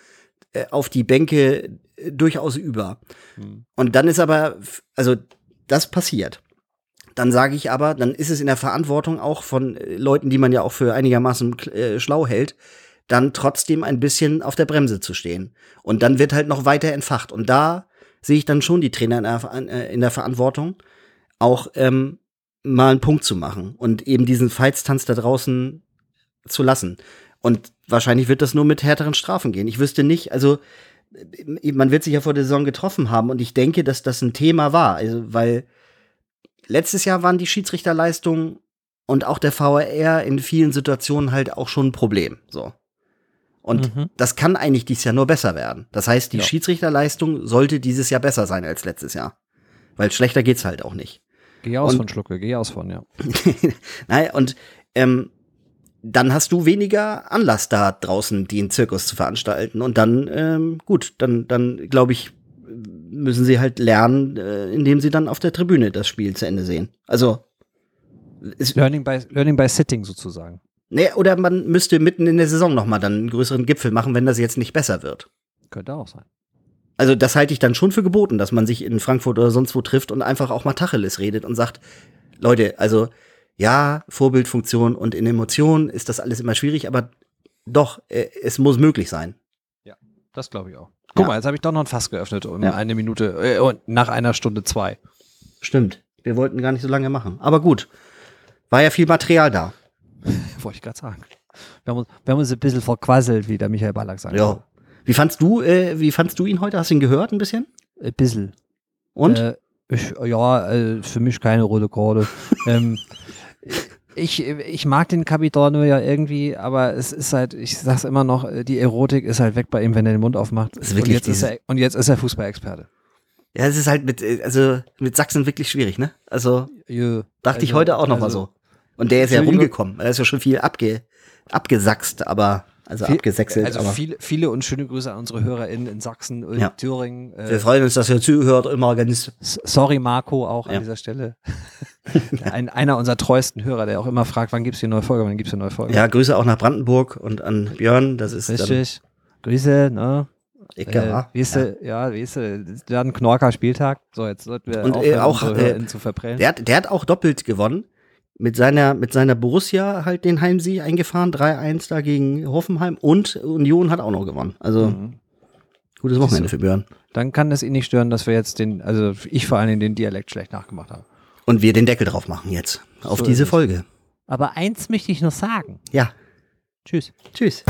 äh, auf die Bänke äh, durchaus über. Und dann ist aber, also das passiert. Dann sage ich aber, dann ist es in der Verantwortung auch von äh, Leuten, die man ja auch für einigermaßen äh, schlau hält, dann trotzdem ein bisschen auf der Bremse zu stehen. Und dann wird halt noch weiter entfacht. Und da sehe ich dann schon die Trainer in der, äh, in der Verantwortung, auch ähm, mal einen Punkt zu machen und eben diesen Feitstanz da draußen zu lassen. Und wahrscheinlich wird das nur mit härteren Strafen gehen. Ich wüsste nicht, also äh, man wird sich ja vor der Saison getroffen haben und ich denke, dass das ein Thema war, also weil letztes Jahr waren die Schiedsrichterleistungen und auch der VAR in vielen Situationen halt auch schon ein Problem, so. Und Mhm. das kann eigentlich dieses Jahr nur besser werden. Das heißt, die Ja. Schiedsrichterleistung sollte dieses Jahr besser sein als letztes Jahr. Weil schlechter geht's halt auch nicht. Geh aus Und- von Schlucke, geh aus von, ja. Nein, und ähm, dann hast du weniger Anlass da draußen, den Zirkus zu veranstalten. Und dann, ähm, gut, dann, dann glaube ich, müssen sie halt lernen, äh, indem sie dann auf der Tribüne das Spiel zu Ende sehen. Also, Learning by, Learning by Sitting sozusagen. Nee, oder man müsste mitten in der Saison noch mal dann einen größeren Gipfel machen, wenn das jetzt nicht besser wird. Könnte auch sein. Also das halte ich dann schon für geboten, dass man sich in Frankfurt oder sonst wo trifft und einfach auch mal Tacheles redet und sagt, Leute, also ja, Vorbildfunktion und in Emotionen ist das alles immer schwierig, aber doch, äh, es muss möglich sein. Das glaube ich auch. Guck Ja. mal, jetzt habe ich doch noch ein Fass geöffnet um Ja. eine Minute, äh, und nach einer Stunde zwei. Stimmt. Wir wollten gar nicht so lange machen. Aber gut. War ja viel Material da. Wollte ich gerade sagen. Wir haben, uns, wir haben uns ein bisschen verquasselt, wie der Michael Ballack sagt. Ja. Wie fandst du, äh, wie fandst du ihn heute? Hast du ihn gehört ein bisschen? Ein bisschen. Und? Äh, ich, ja, äh, für mich keine rote Karte. ähm, ich, ich mag den Capitano ja irgendwie, aber es ist halt, ich sag's immer noch, äh, die Erotik ist halt weg bei ihm, wenn er den Mund aufmacht. ist wirklich und, jetzt ist er, und jetzt ist er Fußballexperte. ja, es ist halt mit, äh, also mit Sachsen wirklich schwierig, ne? Also Jö. dachte ich Also- heute auch noch mal also- so. Und der ist ja rumgekommen. Er ist ja schon viel abge, abgesachst, aber, also Viel- abgesächselt. Also viele, viele und schöne Grüße an unsere HörerInnen in Sachsen und Ja. Thüringen. Äh, Wir freuen uns, dass ihr zuhört, immer ganz. Sorry, Marco, auch Ja. an dieser Stelle. Ein, einer unserer treuesten Hörer, der auch immer fragt, wann gibt's die neue Folge, wann gibt's die neue Folge. Ja, Grüße auch nach Brandenburg und an Björn. Das ist Richtig. Grüße, ne? dann Äh, weißt du, ja, weißt du, das war ein Knorker Spieltag. So, jetzt sollten wir Und, aufhören, äh, auch, äh, HörerInnen zu verprellen. Der, hat, der hat auch doppelt gewonnen. Mit seiner, mit seiner Borussia halt den Heimsieg eingefahren. 3-1 da gegen Hoffenheim. Und Union hat auch noch gewonnen. Also, Mhm. gutes Wochenende für Björn. Dann kann es ihn nicht stören, dass wir jetzt den, also ich vor allen Dingen den Dialekt schlecht nachgemacht habe. Und wir den Deckel drauf machen jetzt. Auf So diese ist es. Folge. Aber eins möchte ich noch sagen. Ja. Tschüss. Tschüss.